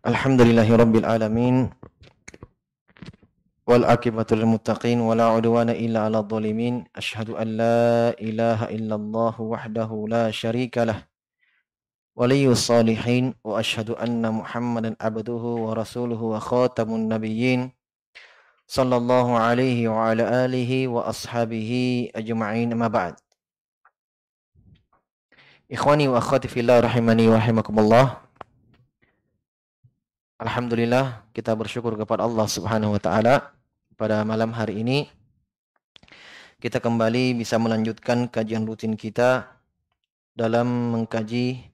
Alhamdulillahi Rabbil Alamin Wal akibatul muttaqin Wa la udwana illa ala dhalimin Ashhadu an la ilaha illallah Wahdahu la sharika lah Waliyu salihin Wa ashhadu anna muhammadan abduhu Wa rasuluhu wa khatamun nabiyyin Sallallahu alaihi wa ala alihi Wa ashabihi ajma'in Ma ba'd Ikhwani wa akhwati fillah rahimani wa rahimakumullah Alhamdulillah kita bersyukur kepada Allah Subhanahu wa taala. Pada malam hari ini kita kembali bisa melanjutkan kajian rutin kita dalam mengkaji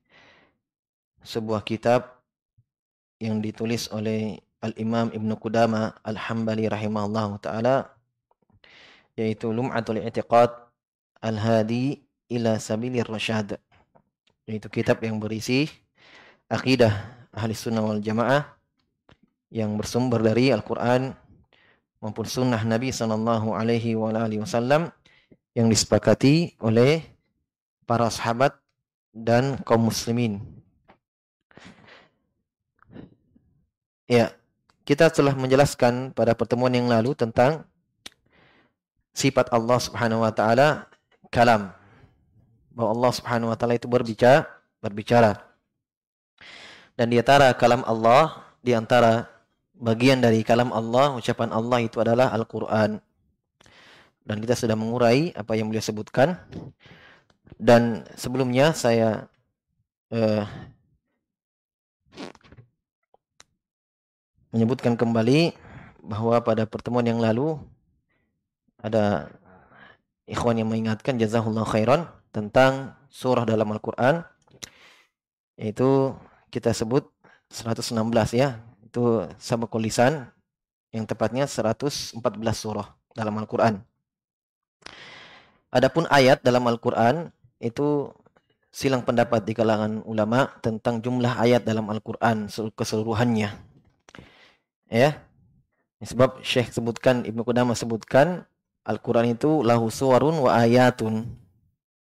sebuah kitab yang ditulis oleh Al-Imam Ibn Qudama Al-Hambali rahimahullah taala yaitu Lum'atul I'tiqad Al-Hadi ila Sabilir Rasyad. Yaitu kitab yang berisi akidah ahli sunnah wal jamaah yang bersumber dari Al-Quran maupun sunnah Nabi Sallallahu Alaihi Wasallam yang disepakati oleh para sahabat dan kaum muslimin. Ya, kita telah menjelaskan pada pertemuan yang lalu tentang sifat Allah Subhanahu wa taala kalam. Bahwa Allah Subhanahu wa taala itu berbicara, berbicara. Dan di antara kalam Allah, di antara bagian dari kalam Allah, ucapan Allah itu adalah Al-Quran. Dan kita sudah mengurai apa yang beliau sebutkan. Dan sebelumnya saya uh, menyebutkan kembali bahwa pada pertemuan yang lalu ada ikhwan yang mengingatkan jazahullah khairan tentang surah dalam Al-Quran yaitu kita sebut 116 ya itu sabakul lisan yang tepatnya 114 surah dalam Al-Qur'an. Adapun ayat dalam Al-Qur'an itu silang pendapat di kalangan ulama tentang jumlah ayat dalam Al-Qur'an keseluruhannya. Ya. Sebab Syekh sebutkan Ibnu Qudamah sebutkan Al-Qur'an itu lahu suwarun wa ayatun.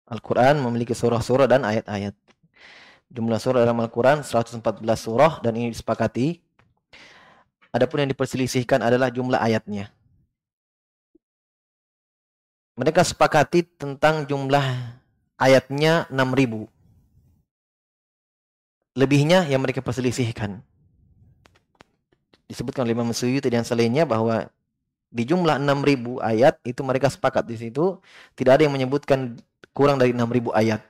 Al-Qur'an memiliki surah-surah dan ayat-ayat. Jumlah surah dalam Al-Quran 114 surah dan ini disepakati Adapun yang diperselisihkan adalah jumlah ayatnya. Mereka sepakati tentang jumlah ayatnya 6000. Lebihnya yang mereka perselisihkan. Disebutkan oleh Imam Suyuti dan selainnya bahwa di jumlah 6000 ayat itu mereka sepakat di situ tidak ada yang menyebutkan kurang dari 6000 ayat.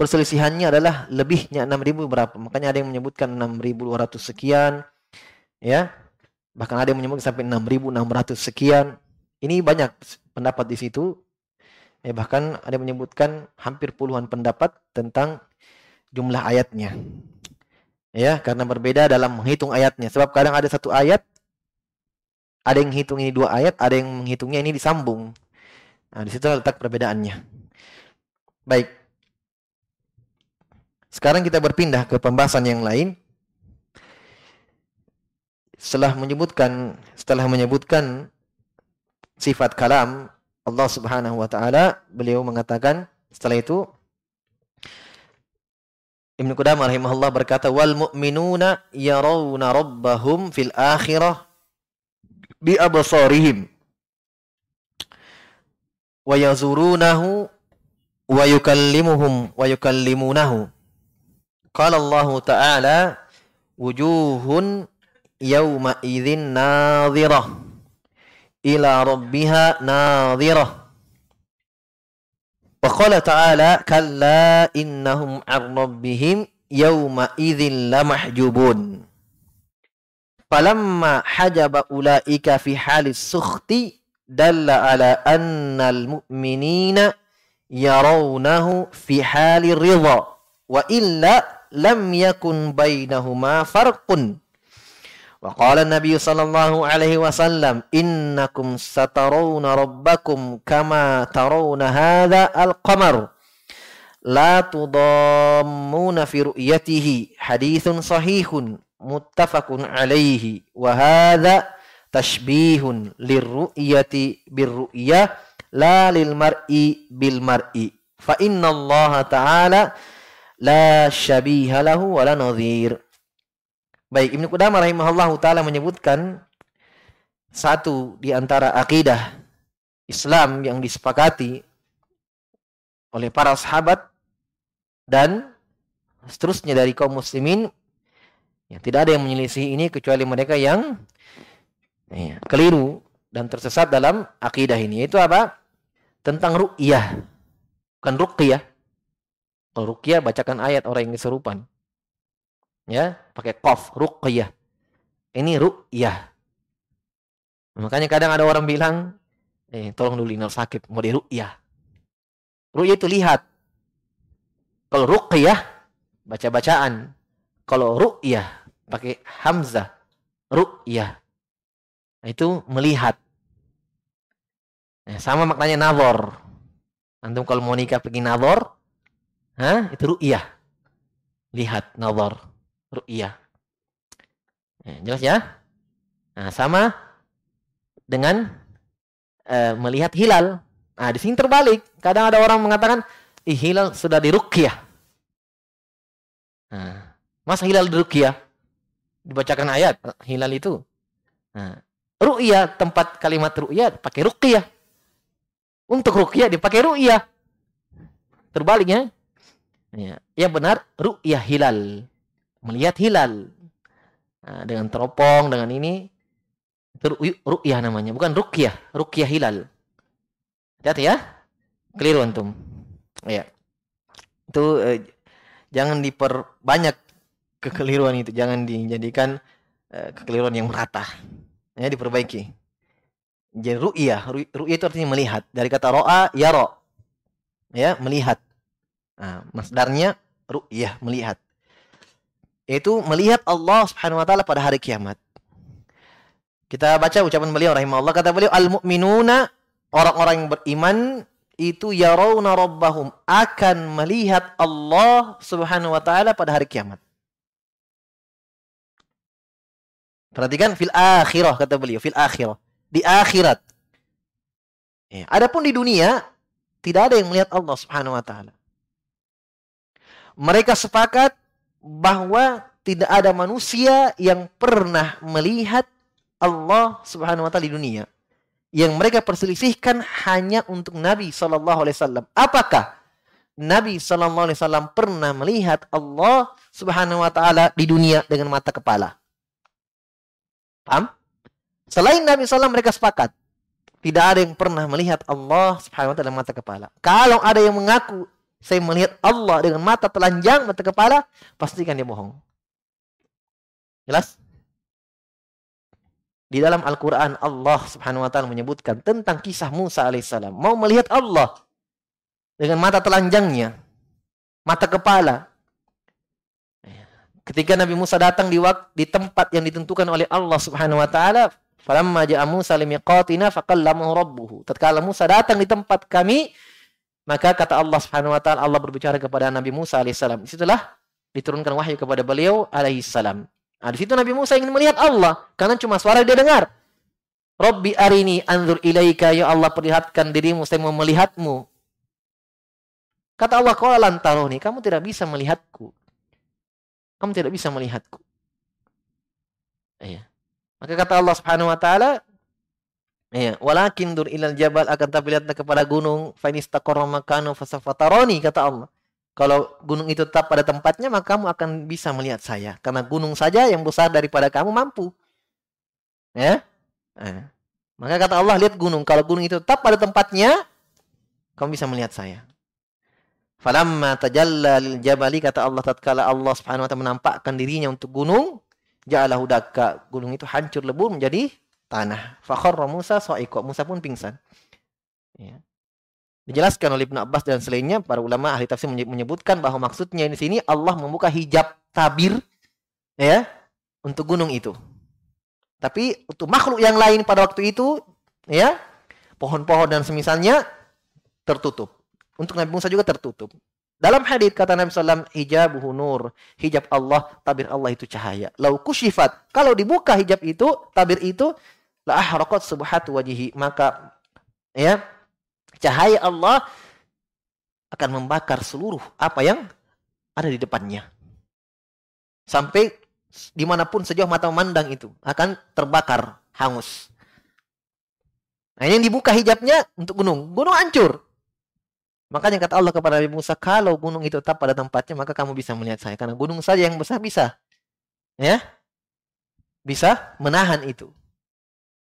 Perselisihannya adalah lebihnya 6000 berapa? Makanya ada yang menyebutkan 6200 sekian, ya. Bahkan ada yang menyebut sampai 6.600 sekian. Ini banyak pendapat di situ. Ya bahkan ada yang menyebutkan hampir puluhan pendapat tentang jumlah ayatnya. Ya karena berbeda dalam menghitung ayatnya. Sebab kadang ada satu ayat ada yang menghitung ini dua ayat ada yang menghitungnya ini disambung. Nah di situ letak perbedaannya. Baik. Sekarang kita berpindah ke pembahasan yang lain setelah menyebutkan setelah menyebutkan sifat kalam Allah Subhanahu wa taala beliau mengatakan setelah itu Ibnu Qudamah rahimahullah berkata wal mu'minuna yarawna rabbahum fil akhirah bi absarihim wa yazurunahu wa yukallimuhum wa yukallimunahu. Qala Allah ta'ala wujuhun yawma idzin nadhirah ila rabbiha nadhirah wa qala ta'ala kalla innahum ar rabbihim yawma idzin lamahjubun falamma hajaba ulaika fi halis sukhti dalla ala anna al mu'minina yarawnahu fi halir ridha wa illa وقال النبي صلى الله عليه وسلم إنكم سترون ربكم كما ترون هذا القمر. لا تضامون في رؤيته. حديث صحيح متفق عليه. وهذا تشبيه للرؤية بالرؤية لا للمرء بالمرء. فإن الله تعالى لا شبيه له ولا نظير. Baik, Ibnu Qudamah rahimahullahu taala menyebutkan satu di antara akidah Islam yang disepakati oleh para sahabat dan seterusnya dari kaum muslimin ya, tidak ada yang menyelisih ini kecuali mereka yang ya, keliru dan tersesat dalam akidah ini. Itu apa? Tentang ru'yah bukan ruqyah. Kalau ruqyah bacakan ayat orang yang kesurupan ya pakai kof ruqyah. Ini ru'yah makanya kadang ada orang bilang eh tolong dulu Inal sakit mau di ru'yah ru'yah itu lihat. Kalau ruqyah baca bacaan kalau ru'yah pakai hamzah ru'yah itu melihat. Ya, sama maknanya nazar. Antum kalau mau nikah pergi nazar Hah? itu ru'yah lihat nazar ru'yah. Ya, jelas ya? Nah, sama dengan uh, melihat hilal. Nah, di sini terbalik. Kadang ada orang mengatakan, Ih, hilal sudah diruqyah. Nah, masa hilal diruqyah? Dibacakan ayat hilal itu. Nah, ru'yah tempat kalimat ru'yah pakai ruqyah. Untuk ruqyah dipakai ru'yah. Terbaliknya. Ya, yang benar ru'yah hilal melihat hilal. Nah, dengan teropong dengan ini itu ru'yah namanya bukan rukyah rukyah hilal. Hati ya keliru antum. Ya itu eh, jangan diperbanyak kekeliruan itu jangan dijadikan eh, kekeliruan yang merata. Ya diperbaiki. Jadi ru'yah ru'yah itu artinya melihat. Dari kata ro'a yaro. Ya melihat. Nah, masdarnya ru'yah melihat yaitu melihat Allah Subhanahu wa taala pada hari kiamat. Kita baca ucapan beliau rahimahullah kata beliau al-mu'minuna orang-orang yang beriman itu yarawna rabbahum akan melihat Allah Subhanahu wa taala pada hari kiamat. Perhatikan fil akhirah kata beliau, fil akhirah, di akhirat. Ya, adapun di dunia tidak ada yang melihat Allah Subhanahu wa taala. Mereka sepakat bahwa tidak ada manusia yang pernah melihat Allah Subhanahu wa taala di dunia. Yang mereka perselisihkan hanya untuk Nabi sallallahu alaihi wasallam. Apakah Nabi sallallahu alaihi wasallam pernah melihat Allah Subhanahu wa taala di dunia dengan mata kepala? Paham? Selain Nabi sallallahu mereka sepakat tidak ada yang pernah melihat Allah Subhanahu wa taala mata kepala. Kalau ada yang mengaku saya melihat Allah dengan mata telanjang, mata kepala, pastikan dia bohong. Jelas? Di dalam Al-Quran Allah subhanahu wa ta'ala menyebutkan tentang kisah Musa alaihissalam. Mau melihat Allah dengan mata telanjangnya, mata kepala. Ketika Nabi Musa datang di waktu di tempat yang ditentukan oleh Allah Subhanahu wa taala, falamma ja'a Musa limiqatina faqallamahu rabbuhu. Tatkala Musa datang di tempat kami, maka kata Allah Subhanahu wa taala Allah berbicara kepada Nabi Musa alaihissalam. Di situlah diturunkan wahyu kepada beliau alaihissalam. Nah, di situ Nabi Musa ingin melihat Allah karena cuma suara dia dengar. Robbi arini anzur ilaika ya Allah perlihatkan dirimu saya mau melihatmu. Kata Allah kau lantaroni kamu tidak bisa melihatku. Kamu tidak bisa melihatku. Iya. Maka kata Allah Subhanahu wa taala Ya, walakin dur ilal jabal akan tapi lihatlah kepada gunung fa inistaqarra makanu fasafataroni kata Allah. Kalau gunung itu tetap pada tempatnya maka kamu akan bisa melihat saya karena gunung saja yang besar daripada kamu mampu. Ya? Eh. Maka kata Allah lihat gunung kalau gunung itu tetap pada tempatnya kamu bisa melihat saya. Falamma tajalla lil jabali kata Allah tatkala Allah Subhanahu wa taala menampakkan dirinya untuk gunung ja'alahu dakka gunung itu hancur lebur menjadi tanah. Fakharra Musa so'iko. Musa pun pingsan. Ya. Dijelaskan oleh Ibn Abbas dan selainnya, para ulama ahli tafsir menyebutkan bahwa maksudnya di sini Allah membuka hijab tabir ya untuk gunung itu. Tapi untuk makhluk yang lain pada waktu itu ya pohon-pohon dan semisalnya tertutup. Untuk Nabi Musa juga tertutup. Dalam hadis kata Nabi SAW, hijabuhu nur. Hijab Allah, tabir Allah itu cahaya. Lau kushifat. Kalau dibuka hijab itu, tabir itu, la ahraqat subhatu wajhi maka ya cahaya Allah akan membakar seluruh apa yang ada di depannya sampai di mana pun sejauh mata memandang itu akan terbakar, hangus. Nah ini yang dibuka hijabnya untuk gunung. Gunung hancur. Makanya kata Allah kepada Nabi Musa, kalau gunung itu tetap pada tempatnya, maka kamu bisa melihat saya. Karena gunung saja yang besar bisa. Ya. Bisa menahan itu.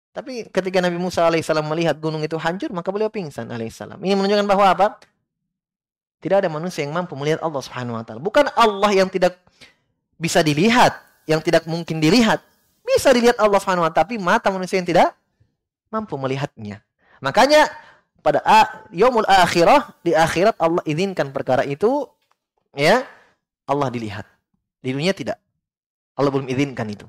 Tapi ketika Nabi Musa alaihissalam melihat gunung itu hancur, maka beliau pingsan alaihissalam. Ini menunjukkan bahwa apa? Tidak ada manusia yang mampu melihat Allah Subhanahu wa taala. Bukan Allah yang tidak bisa dilihat, yang tidak mungkin dilihat. Bisa dilihat Allah Subhanahu wa taala, tapi mata manusia yang tidak mampu melihatnya. Makanya pada yaumul akhirah di akhirat Allah izinkan perkara itu ya Allah dilihat. Di dunia tidak. Allah belum izinkan itu.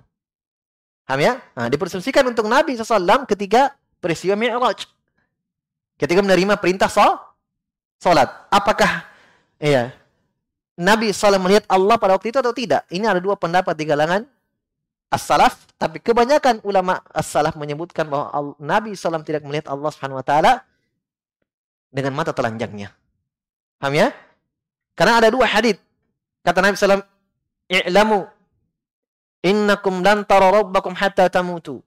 Paham ya? Nah, dipersepsikan untuk Nabi SAW ketika peristiwa Mi'raj. Ketika menerima perintah sol, salat. Apakah ya Nabi SAW melihat Allah pada waktu itu atau tidak? Ini ada dua pendapat di kalangan as-salaf, tapi kebanyakan ulama as-salaf menyebutkan bahwa Nabi SAW tidak melihat Allah Subhanahu wa taala dengan mata telanjangnya. Paham ya? Karena ada dua hadis. Kata Nabi SAW, "I'lamu innakum lan rabbakum hatta tamutu."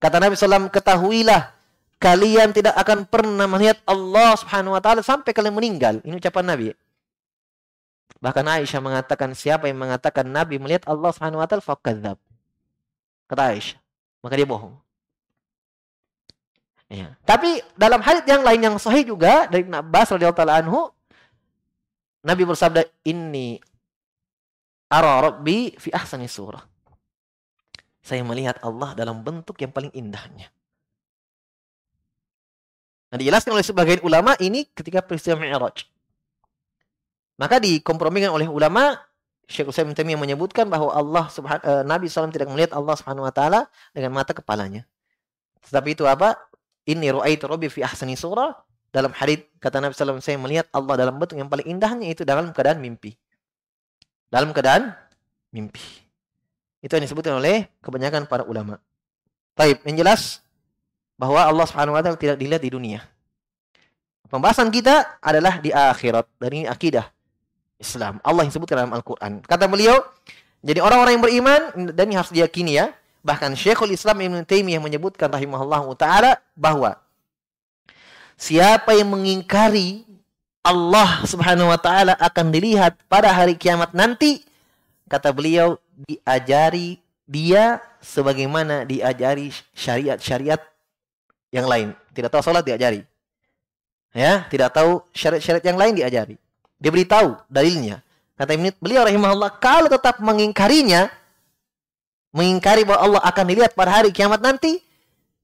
Kata Nabi SAW, ketahuilah kalian tidak akan pernah melihat Allah Subhanahu wa taala sampai kalian meninggal. Ini ucapan Nabi. Bahkan Aisyah mengatakan siapa yang mengatakan Nabi melihat Allah Subhanahu wa taala fakadzab. Kata Aisyah. Maka dia bohong. Ya. Tapi dalam hadis yang lain yang sahih juga dari Ibn Abbas radhiyallahu anhu Nabi bersabda ini ara rabbi fi ahsani surah. Saya melihat Allah dalam bentuk yang paling indahnya. Nah, dijelaskan oleh sebagian ulama ini ketika peristiwa Mi'raj. Maka dikompromikan oleh ulama Syekh Utsaimin Taimiyah menyebutkan bahwa Allah subhan, uh, Nabi SAW tidak melihat Allah Subhanahu wa taala dengan mata kepalanya. Tetapi itu apa? Ini ru'aitu rabbi fi ahsani surah. Dalam hadis kata Nabi SAW saya melihat Allah dalam bentuk yang paling indahnya itu dalam keadaan mimpi. Dalam keadaan mimpi. Itu yang disebutkan oleh kebanyakan para ulama. Taib, yang jelas bahwa Allah Subhanahu wa taala tidak dilihat di dunia. Pembahasan kita adalah di akhirat dari akidah Islam. Allah yang sebutkan dalam Al-Qur'an. Kata beliau, jadi orang-orang yang beriman dan ini harus diyakini ya. Bahkan Syekhul Islam Ibn Taimiyah menyebutkan rahimahullah taala bahwa siapa yang mengingkari Allah Subhanahu wa taala akan dilihat pada hari kiamat nanti, kata beliau diajari dia sebagaimana diajari syariat-syariat yang lain. Tidak tahu sholat diajari. Ya, tidak tahu syariat-syariat yang lain diajari. Dia beritahu dalilnya. Kata Ibn beliau rahimahullah, kalau tetap mengingkarinya, mengingkari bahwa Allah akan dilihat pada hari kiamat nanti,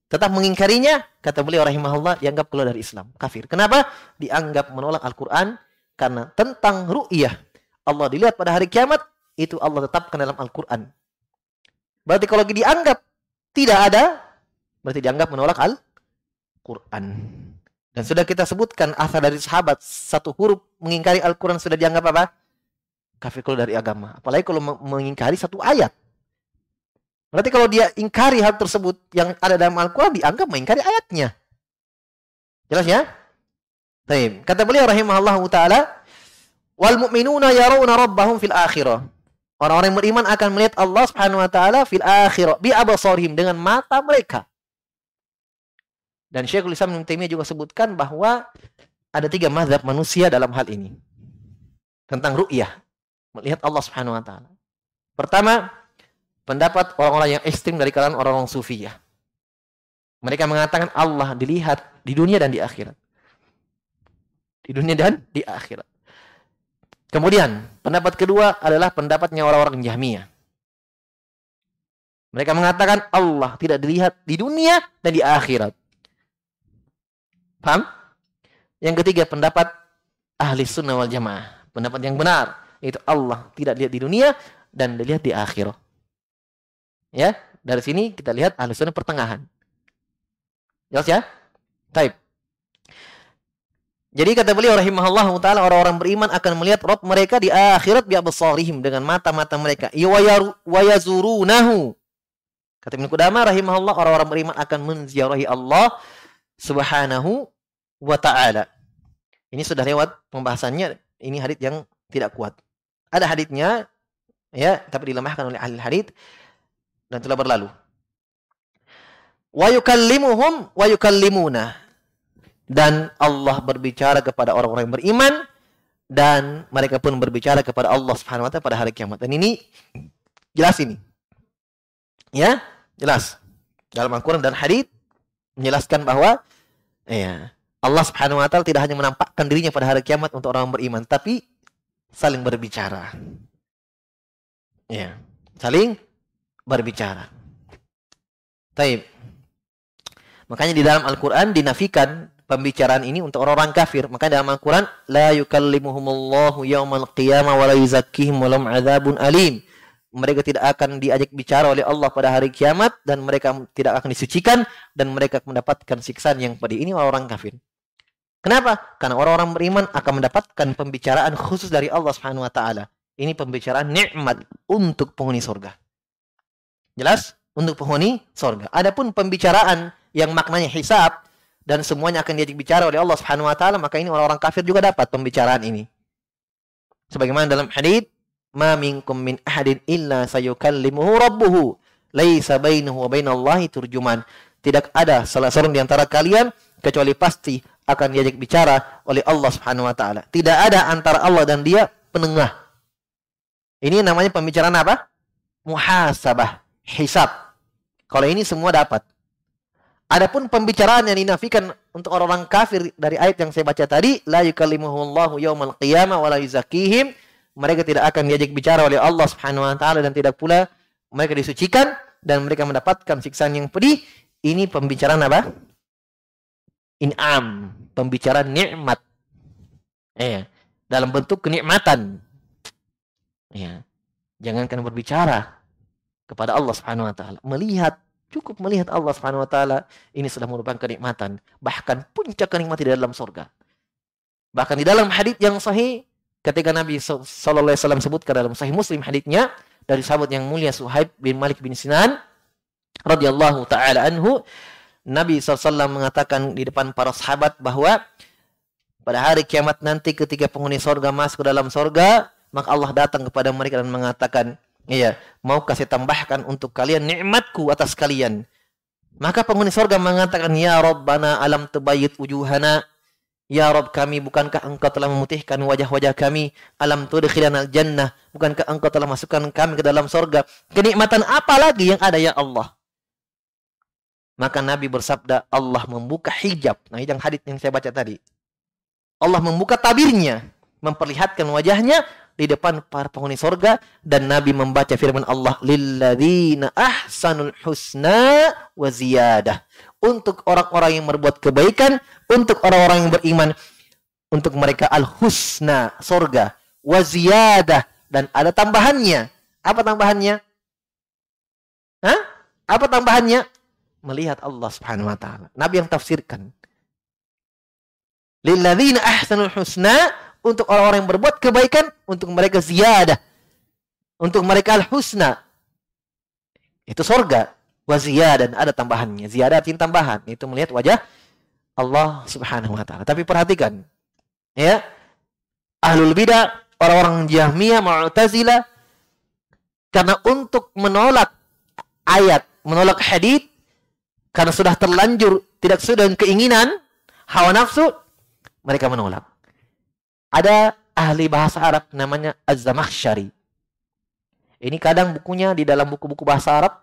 tetap mengingkarinya, kata beliau rahimahullah, dianggap keluar dari Islam. Kafir. Kenapa? Dianggap menolak Al-Quran, karena tentang ru'yah. Allah dilihat pada hari kiamat, itu Allah tetapkan dalam Al-Quran. Berarti kalau dianggap tidak ada, berarti dianggap menolak Al-Quran. Quran. Dan sudah kita sebutkan asal dari sahabat satu huruf mengingkari Al-Quran sudah dianggap apa? Kafir keluar dari agama. Apalagi kalau mengingkari satu ayat. Berarti kalau dia ingkari hal tersebut yang ada dalam Al-Quran dianggap mengingkari ayatnya. Jelas ya? Kata beliau rahimahullah taala, "Wal mu'minuna yarawna rabbahum fil akhirah." Orang-orang yang beriman akan melihat Allah Subhanahu wa taala fil akhirah bi absarihim dengan mata mereka. Dan Syekhul Islam Ibnu Taimiyah juga sebutkan bahwa ada tiga mazhab manusia dalam hal ini. Tentang ru'yah. Melihat Allah Subhanahu wa taala. Pertama, pendapat orang-orang yang ekstrim dari kalangan orang-orang sufi ya. Mereka mengatakan Allah dilihat di dunia dan di akhirat. Di dunia dan di akhirat. Kemudian, pendapat kedua adalah pendapatnya orang-orang Jahmiyah. Mereka mengatakan Allah tidak dilihat di dunia dan di akhirat. Paham? Yang ketiga pendapat ahli sunnah wal jamaah. Pendapat yang benar. Itu Allah tidak lihat di dunia dan dilihat di akhirat. Ya, dari sini kita lihat ahli sunnah pertengahan. Jelas ya? Taib. Jadi kata beliau rahimahullah taala orang-orang beriman akan melihat Rabb mereka di akhirat bi absarihim dengan mata-mata mereka. Wa yazurunahu. Kata Ibnu Qudamah rahimahullah orang-orang beriman akan menziarahi Allah subhanahu wa ta'ala. Ini sudah lewat pembahasannya. Ini hadits yang tidak kuat. Ada haditsnya Ya, tapi dilemahkan oleh ahli hadis dan telah berlalu. Wa yukallimuhum wa yukallimuna. Dan Allah berbicara kepada orang-orang yang beriman dan mereka pun berbicara kepada Allah Subhanahu wa taala pada hari kiamat. Dan ini jelas ini. Ya, jelas. Dalam Al-Qur'an dan hadis menjelaskan bahwa ya, Allah Subhanahu wa taala tidak hanya menampakkan dirinya pada hari kiamat untuk orang beriman, tapi saling berbicara. Ya, saling berbicara. Taib. Makanya di dalam Al-Quran dinafikan pembicaraan ini untuk orang-orang kafir. Makanya dalam Al-Quran, La yukallimuhumullahu yawmal qiyamah wa la yuzakkihim walam azabun alim. Mereka tidak akan diajak bicara oleh Allah pada hari kiamat dan mereka tidak akan disucikan dan mereka mendapatkan siksaan yang pedih. Ini orang-orang kafir. Kenapa? Karena orang-orang beriman akan mendapatkan pembicaraan khusus dari Allah Subhanahu wa taala. Ini pembicaraan nikmat untuk penghuni surga. Jelas? Untuk penghuni surga. Adapun pembicaraan yang maknanya hisab dan semuanya akan diajak bicara oleh Allah Subhanahu wa taala, maka ini orang-orang kafir juga dapat pembicaraan ini. Sebagaimana dalam hadis, "Ma minkum min ahadin illa sayukallimuhu rabbuhu, laisa bainahu wa bainallahi turjuman." Tidak ada salah seorang di antara kalian kecuali pasti akan diajak bicara oleh Allah Subhanahu wa taala. Tidak ada antara Allah dan dia penengah. Ini namanya pembicaraan apa? Muhasabah, hisab. Kalau ini semua dapat. Adapun pembicaraan yang dinafikan untuk orang-orang kafir dari ayat yang saya baca tadi, la yukallimuhumullahu yaumal qiyamah wa la yuzakihim. Mereka tidak akan diajak bicara oleh Allah Subhanahu wa taala dan tidak pula mereka disucikan dan mereka mendapatkan siksaan yang pedih. Ini pembicaraan apa? In'am, pembicaraan nikmat. Eh, dalam bentuk kenikmatan. Ya. Jangankan berbicara kepada Allah Subhanahu wa taala, melihat Cukup melihat Allah Subhanahu wa taala ini sudah merupakan kenikmatan, bahkan puncak kenikmatan di dalam surga. Bahkan di dalam hadis yang sahih ketika Nabi sallallahu alaihi wasallam sebutkan dalam sahih Muslim hadisnya dari sahabat yang mulia Suhaib bin Malik bin Sinan radhiyallahu taala anhu Nabi SAW mengatakan di depan para sahabat bahwa pada hari kiamat nanti ketika penghuni sorga masuk ke dalam sorga, maka Allah datang kepada mereka dan mengatakan, Iya, mau kasih tambahkan untuk kalian nikmatku atas kalian. Maka penghuni sorga mengatakan, Ya Rabbana alam tubayit ujuhana. Ya Rabb kami, bukankah engkau telah memutihkan wajah-wajah kami? Alam tudkhilana jannah. Bukankah engkau telah masukkan kami ke dalam sorga? Kenikmatan apa lagi yang ada ya Allah? Maka Nabi bersabda, Allah membuka hijab. Nah, yang hadis yang saya baca tadi. Allah membuka tabirnya. Memperlihatkan wajahnya di depan para penghuni sorga dan Nabi membaca firman Allah lilladzina ahsanul husna wa ziyadah. Untuk orang-orang yang berbuat kebaikan untuk orang-orang yang beriman untuk mereka al husna sorga wa ziyadah. Dan ada tambahannya. Apa tambahannya? Hah? apa tambahannya? Melihat Allah Subhanahu wa taala. Nabi yang tafsirkan. Lilladzina ahsanul husna untuk orang-orang yang berbuat kebaikan, untuk mereka ziyadah. Untuk mereka al-husna. Itu sorga. Wa dan ada tambahannya. Ziyadah artinya tambahan. Itu melihat wajah Allah subhanahu wa ta'ala. Tapi perhatikan. Ya. Ahlul bidah, orang-orang Jahmiyah, Mu'tazila, karena untuk menolak ayat, menolak hadith, karena sudah terlanjur, tidak sesuai keinginan, hawa nafsu, mereka menolak. Ada ahli bahasa Arab namanya Az-Zamakhsyari. Ini kadang bukunya di dalam buku-buku bahasa Arab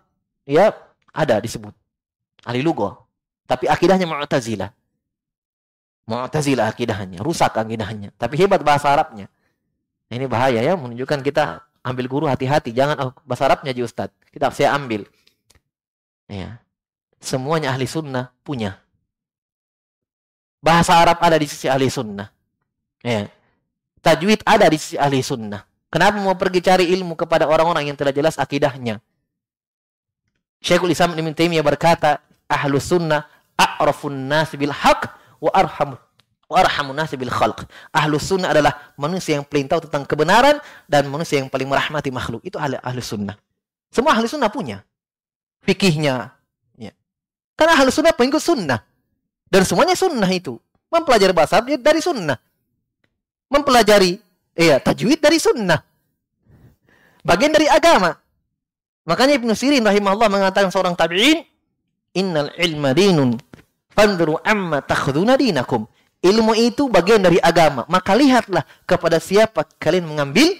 ya ada disebut ahli lugo. Tapi akidahnya Mu'tazilah. Mu'tazilah akidahnya, rusak akidahnya. Tapi hebat bahasa Arabnya. Ini bahaya ya, menunjukkan kita ambil guru hati-hati. Jangan oh, bahasa Arabnya ji Ustaz. Kita saya ambil. Ya. Semuanya ahli sunnah punya. Bahasa Arab ada di sisi ahli sunnah. Ya. Tajwid ada di sisi ahli sunnah. Kenapa mau pergi cari ilmu kepada orang-orang yang tidak jelas akidahnya? Syekhul Islam Ibn Taimiyah berkata, ahlu sunnah a'rafun nas bil haq wa arham wa arhamun nas bil khalq. Ahlu sunnah adalah manusia yang paling tahu tentang kebenaran dan manusia yang paling merahmati makhluk. Itu ahli, ahlu sunnah. Semua ahli sunnah punya. Fikihnya. Ya. Karena ahlu sunnah pengikut sunnah. Dan semuanya sunnah itu. Mempelajari bahasa dari sunnah mempelajari iya tajwid dari sunnah. bagian dari agama. Makanya Ibnu Sirin rahimahullah mengatakan seorang tabi'in, "Innal ilma dinun, fanduru amma takhduna dinakum." Ilmu itu bagian dari agama. Maka lihatlah kepada siapa kalian mengambil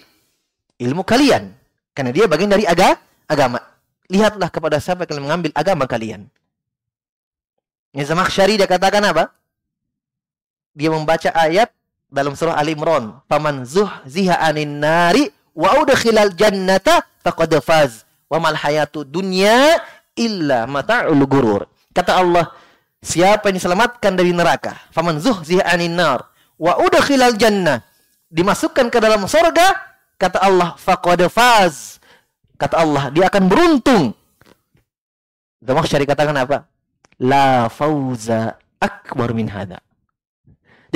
ilmu kalian. Karena dia bagian dari aga, agama. Lihatlah kepada siapa kalian mengambil agama kalian. Syari dia katakan apa? Dia membaca ayat dalam surah Ali Imran, "Faman zuhziha 'anin nari wa udkhilal jannata faqad faz." Wa mal hayatu dunya illa mata'ul gurur. Kata Allah, siapa yang diselamatkan dari neraka, faman zuhziha 'anin nar wa udkhilal jannah, dimasukkan ke dalam surga, kata Allah, faqad faz. Kata Allah, dia akan beruntung. Damakhsyari katakan apa? La fauza akbar min hada.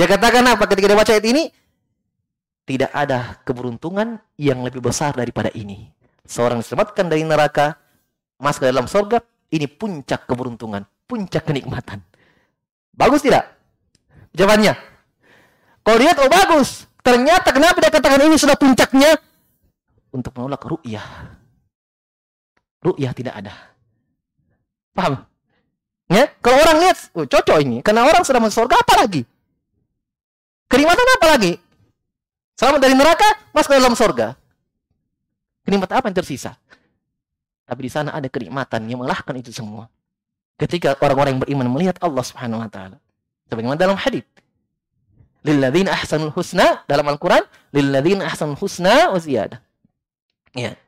Dia katakan apa ketika dia baca ayat ini? Tidak ada keberuntungan yang lebih besar daripada ini seorang diselamatkan dari neraka, masuk ke dalam surga, ini puncak keberuntungan, puncak kenikmatan. Bagus tidak? Jawabannya. Kalau lihat, oh bagus. Ternyata kenapa dia katakan ini sudah puncaknya? Untuk menolak ru'yah. Ru'yah tidak ada. Paham? Ya? Kalau orang lihat, oh cocok ini. Karena orang sudah masuk surga, apa lagi? Kenikmatan apa lagi? Selamat dari neraka, masuk ke dalam surga. Kenikmatan apa yang tersisa? Tapi di sana ada kenikmatan yang mengalahkan itu semua. Ketika orang-orang yang beriman melihat Allah Subhanahu wa taala. Sebagaimana dalam hadis. Lilladzina ahsanul husna dalam Al-Qur'an, lilladzina ahsanul husna wa ziyadah. Ya.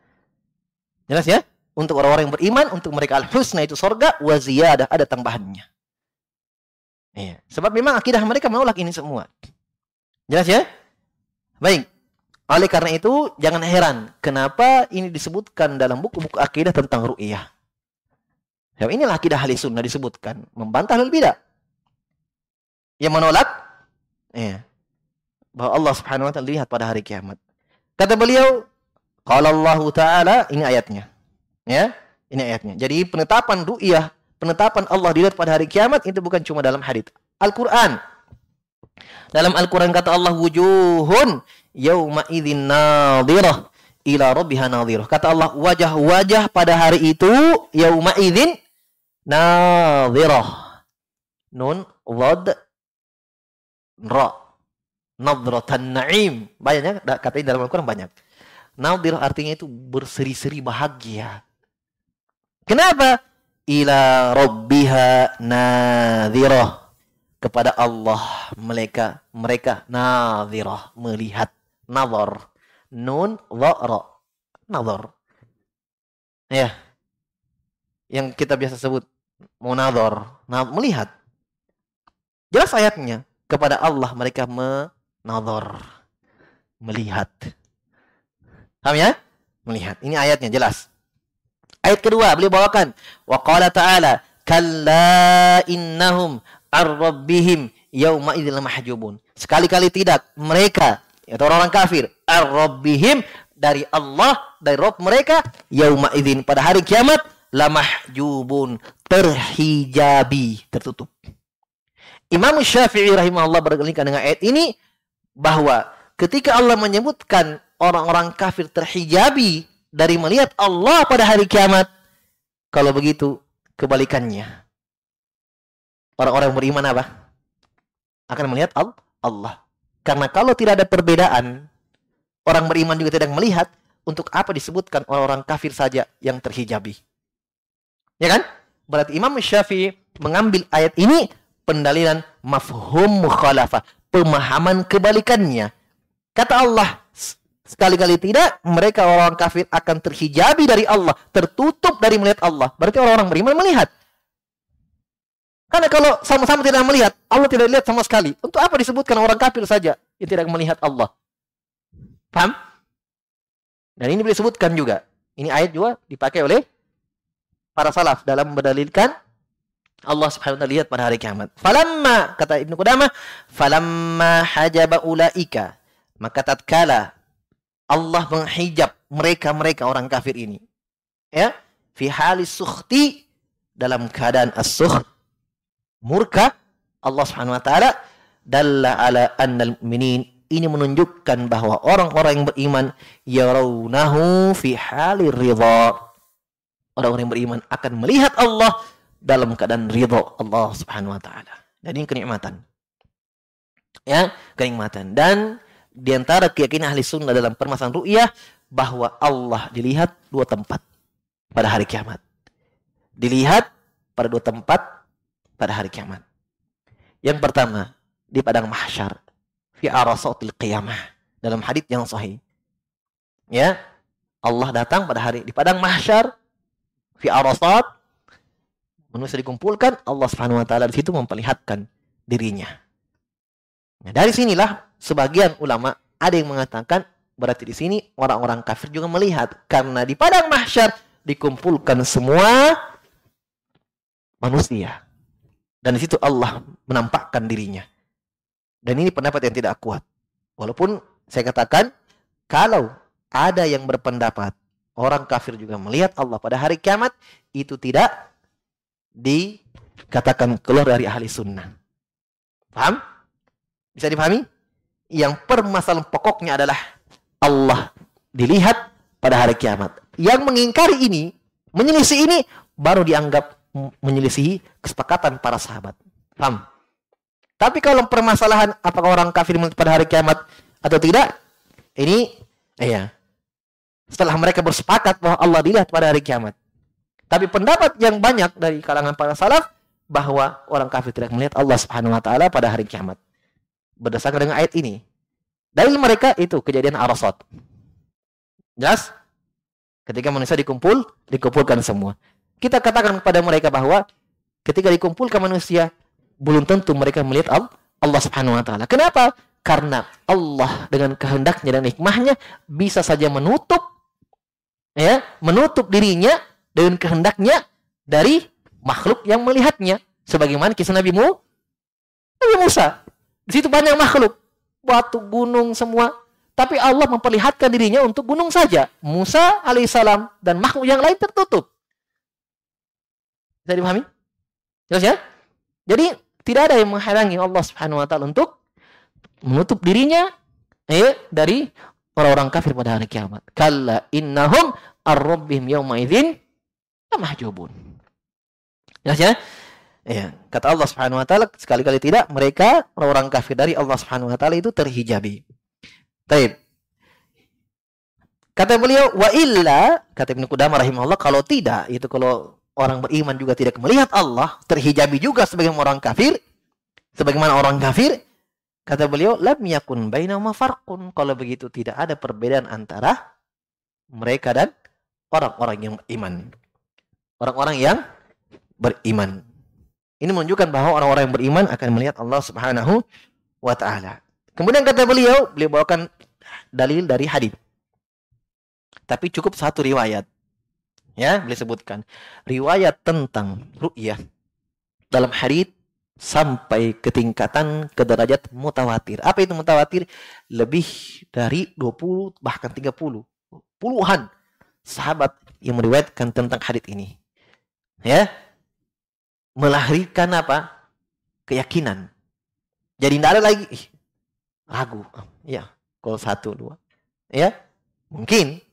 Jelas ya? Untuk orang-orang yang beriman, untuk mereka al-husna itu surga, wa ziyadah ada tambahannya. Ya. Sebab memang akidah mereka menolak ini semua. Jelas ya? Baik. Oleh karena itu, jangan heran kenapa ini disebutkan dalam buku-buku akidah tentang ru'iyah. Ya, inilah akidah ahli sunnah disebutkan. Membantah hal bidah. Yang menolak, ya, bahwa Allah subhanahu wa ta'ala lihat pada hari kiamat. Kata beliau, kalau Allah Ta'ala, ini ayatnya. Ya, ini ayatnya. Jadi penetapan ru'iyah, penetapan Allah dilihat pada hari kiamat, itu bukan cuma dalam hadith. Al-Quran. Dalam Al-Quran kata Allah, wujuhun yauma idzin nadhirah ila rabbiha nadhirah. Kata Allah, wajah-wajah pada hari itu yauma idzin nadhirah. Nun dhad ra. Nadratan na'im. Banyak katanya dalam Al-Quran banyak. Nadhirah artinya itu berseri-seri bahagia. Kenapa? Ila rabbiha nadhirah kepada Allah mereka mereka nadhirah melihat nazar. Nun dhara. Nazar. Ya. Yang kita biasa sebut munadhar. Nah, melihat. Jelas ayatnya. Kepada Allah mereka menadhar. Melihat. Paham ya? Melihat. Ini ayatnya jelas. Ayat kedua beliau bawakan. Wa qala ta'ala. Kalla innahum ar-rabbihim yauma idzil mahjubun. Sekali-kali tidak mereka atau orang-orang kafir ar-rabbihim dari Allah dari Rob mereka yauma idzin pada hari kiamat lamahjubun terhijabi tertutup. Imam Syafi'i rahimahullah berkalikan dengan ayat ini bahwa ketika Allah menyebutkan orang-orang kafir terhijabi dari melihat Allah pada hari kiamat kalau begitu kebalikannya orang-orang beriman apa akan melihat Allah karena kalau tidak ada perbedaan, orang beriman juga tidak melihat, untuk apa disebutkan orang-orang kafir saja yang terhijabi? Ya kan? Berarti Imam Syafi'i mengambil ayat ini pendalilan mafhum mukhalafah, pemahaman kebalikannya. Kata Allah, sekali-kali tidak mereka orang kafir akan terhijabi dari Allah, tertutup dari melihat Allah. Berarti orang-orang beriman melihat. Karena kalau sama-sama tidak melihat, Allah tidak lihat sama sekali. Untuk apa disebutkan orang kafir saja yang tidak melihat Allah? Paham? Dan ini disebutkan juga. Ini ayat juga dipakai oleh para salaf dalam mendalilkan Allah Subhanahu wa taala lihat pada hari kiamat. Falamma kata Ibnu Qudamah, falamma hajaba ulaika, maka tatkala Allah menghijab mereka-mereka orang kafir ini. Ya, fi halis sukhti dalam keadaan as-sukht murka Allah Subhanahu wa taala dalla ala annal mu'minin ini menunjukkan bahwa orang-orang yang beriman yarawnahu fi halir ridha. Orang-orang yang beriman akan melihat Allah dalam keadaan ridha Allah Subhanahu wa taala. Dan ini kenikmatan. Ya, kenikmatan. Dan di antara keyakinan ahli sunnah dalam permasalahan ru'yah bahwa Allah dilihat dua tempat pada hari kiamat. Dilihat pada dua tempat pada hari kiamat. Yang pertama, di padang mahsyar fi arasatil qiyamah dalam hadis yang sahih. Ya, Allah datang pada hari di padang mahsyar fi arasat manusia dikumpulkan Allah Subhanahu wa taala di situ memperlihatkan dirinya. Nah, dari sinilah sebagian ulama ada yang mengatakan berarti di sini orang-orang kafir juga melihat karena di padang mahsyar dikumpulkan semua manusia. Dan di situ Allah menampakkan dirinya. Dan ini pendapat yang tidak kuat. Walaupun saya katakan, kalau ada yang berpendapat orang kafir juga melihat Allah pada hari kiamat, itu tidak dikatakan keluar dari ahli sunnah. Paham? Bisa dipahami? Yang permasalahan pokoknya adalah Allah dilihat pada hari kiamat. Yang mengingkari ini, menyelisih ini, baru dianggap menyelisihi kesepakatan para sahabat. Paham? Tapi kalau permasalahan apakah orang kafir pada hari kiamat atau tidak, ini iya. Setelah mereka bersepakat bahwa Allah dilihat pada hari kiamat. Tapi pendapat yang banyak dari kalangan para salaf bahwa orang kafir tidak melihat Allah Subhanahu wa taala pada hari kiamat. Berdasarkan dengan ayat ini. Dalil mereka itu kejadian Arasat. Jelas? Ketika manusia dikumpul, dikumpulkan semua. Kita katakan kepada mereka bahwa ketika dikumpulkan manusia, belum tentu mereka melihat Allah Subhanahu wa taala. Kenapa? Karena Allah dengan kehendaknya dan hikmahnya bisa saja menutup ya, menutup dirinya dengan kehendaknya dari makhluk yang melihatnya. Sebagaimana kisah Nabi Mu Nabi Musa. Di situ banyak makhluk, batu, gunung semua. Tapi Allah memperlihatkan dirinya untuk gunung saja. Musa alaihissalam dan makhluk yang lain tertutup. Bisa dipahami? Jelas ya? Jadi tidak ada yang menghalangi Allah Subhanahu wa taala untuk menutup dirinya eh, dari orang-orang kafir pada hari kiamat. Kalla innahum ar-rabbihim yawma idzin mahjubun. Jelas ya? Ya, kata Allah Subhanahu wa taala sekali-kali tidak mereka orang-orang kafir dari Allah Subhanahu wa taala itu terhijabi. Baik. Kata beliau wa illa kata Ibnu Qudamah rahimahullah kalau tidak itu kalau orang beriman juga tidak melihat Allah, terhijabi juga sebagai orang kafir, sebagaimana orang kafir, kata beliau, lam yakun bainahuma farqun. Kalau begitu tidak ada perbedaan antara mereka dan orang-orang yang beriman. Orang-orang yang beriman. Ini menunjukkan bahwa orang-orang yang beriman akan melihat Allah Subhanahu wa taala. Kemudian kata beliau, beliau bawakan dalil dari hadis. Tapi cukup satu riwayat ya boleh sebutkan riwayat tentang ru'yah dalam hadis sampai ke tingkatan ke derajat mutawatir. Apa itu mutawatir? Lebih dari 20 bahkan 30 puluhan sahabat yang meriwayatkan tentang hadis ini. Ya. Melahirkan apa? Keyakinan. Jadi tidak ada lagi ragu. Ya, kalau satu dua. Ya, mungkin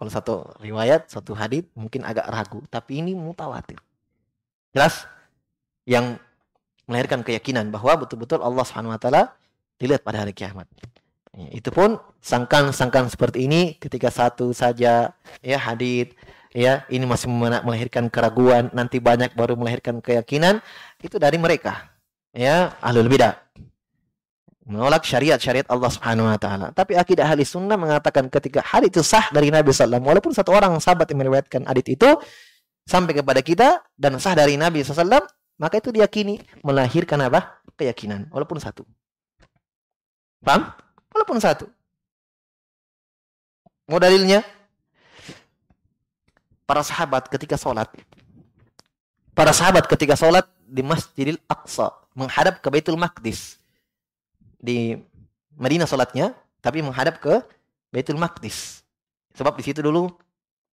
kalau satu riwayat, satu hadis mungkin agak ragu, tapi ini mutawatir. Jelas yang melahirkan keyakinan bahwa betul-betul Allah Subhanahu wa taala dilihat pada hari kiamat. Ya, itu pun sangkan-sangkan seperti ini ketika satu saja ya hadis ya ini masih melahirkan keraguan, nanti banyak baru melahirkan keyakinan, itu dari mereka. Ya, ahlul bidah menolak syariat-syariat Allah Subhanahu wa taala. Tapi akidah ahli sunnah mengatakan ketika hadis itu sah dari Nabi SAW, walaupun satu orang sahabat yang meriwayatkan hadis itu sampai kepada kita dan sah dari Nabi SAW, maka itu diyakini melahirkan apa? keyakinan, walaupun satu. Paham? Walaupun satu. Mau dalilnya? Para sahabat ketika sholat. Para sahabat ketika sholat di Masjidil Aqsa menghadap ke Baitul Maqdis di Madinah sholatnya, tapi menghadap ke Baitul Maqdis. Sebab di situ dulu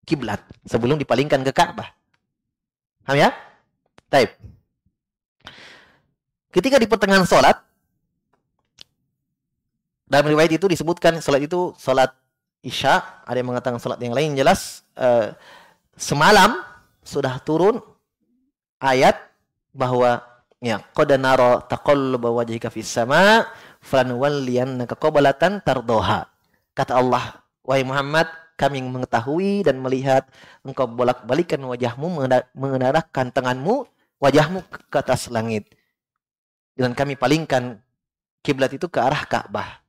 kiblat sebelum dipalingkan ke Ka'bah. Paham ya? Taib. Ketika di pertengahan sholat, dalam riwayat itu disebutkan salat itu salat Isya, ada yang mengatakan salat yang lain jelas uh, semalam sudah turun ayat bahwa ya qad nara taqalluba wajhika fis sama falanwalliyannaka qiblatan tardoha. Kata Allah, wahai Muhammad, kami mengetahui dan melihat engkau bolak-balikan wajahmu mengenarahkan tanganmu wajahmu ke atas langit. Dan kami palingkan kiblat itu ke arah Ka'bah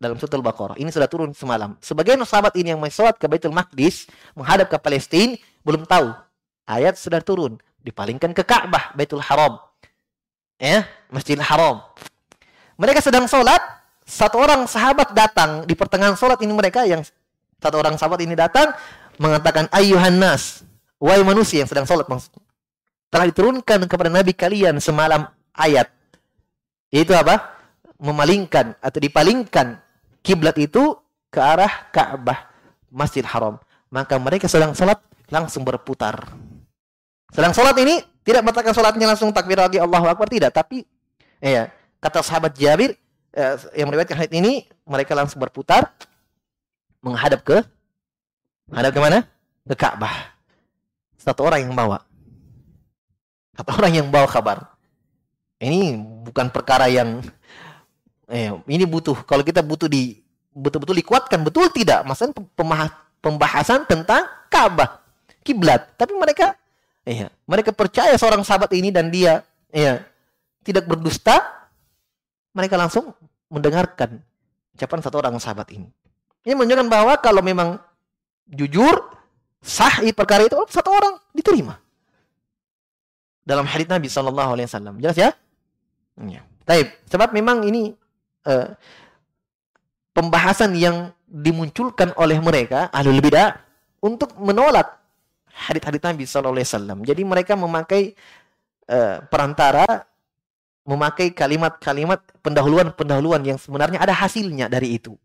dalam surah Al-Baqarah. Ini sudah turun semalam. Sebagian sahabat ini yang sholat ke Baitul Maqdis, menghadap ke Palestina, belum tahu. Ayat sudah turun. Dipalingkan ke Ka'bah, Baitul Haram. Ya, Masjidil Haram. Mereka sedang sholat, satu orang sahabat datang di pertengahan sholat ini mereka yang satu orang sahabat ini datang mengatakan ayuhan nas, wahai manusia yang sedang sholat. Telah diturunkan kepada Nabi kalian semalam ayat. Itu apa? memalingkan atau dipalingkan kiblat itu ke arah Ka'bah Masjid Haram. Maka mereka sedang salat langsung berputar. Sedang salat ini tidak mengatakan salatnya langsung takbir lagi Allahu Akbar tidak, tapi ya kata sahabat Jabir eh, yang meriwayatkan hadis ini mereka langsung berputar menghadap ke menghadap ke mana? Ke Ka'bah. Satu orang yang bawa. Satu orang yang bawa kabar. Ini bukan perkara yang Eh, ini butuh kalau kita butuh di betul-betul dikuatkan betul tidak masalah pembahasan tentang Ka'bah kiblat tapi mereka iya mereka percaya seorang sahabat ini dan dia iya tidak berdusta mereka langsung mendengarkan ucapan satu orang sahabat ini ini menunjukkan bahwa kalau memang jujur sah perkara itu oh, satu orang diterima dalam hadits Nabi Shallallahu Alaihi Wasallam jelas ya? Ya. Taib. Sebab memang ini uh, pembahasan yang dimunculkan oleh mereka ahlul bidah untuk menolak hadis-hadis Nabi Sallallahu Alaihi Wasallam. Jadi mereka memakai uh, perantara, memakai kalimat-kalimat pendahuluan-pendahuluan yang sebenarnya ada hasilnya dari itu.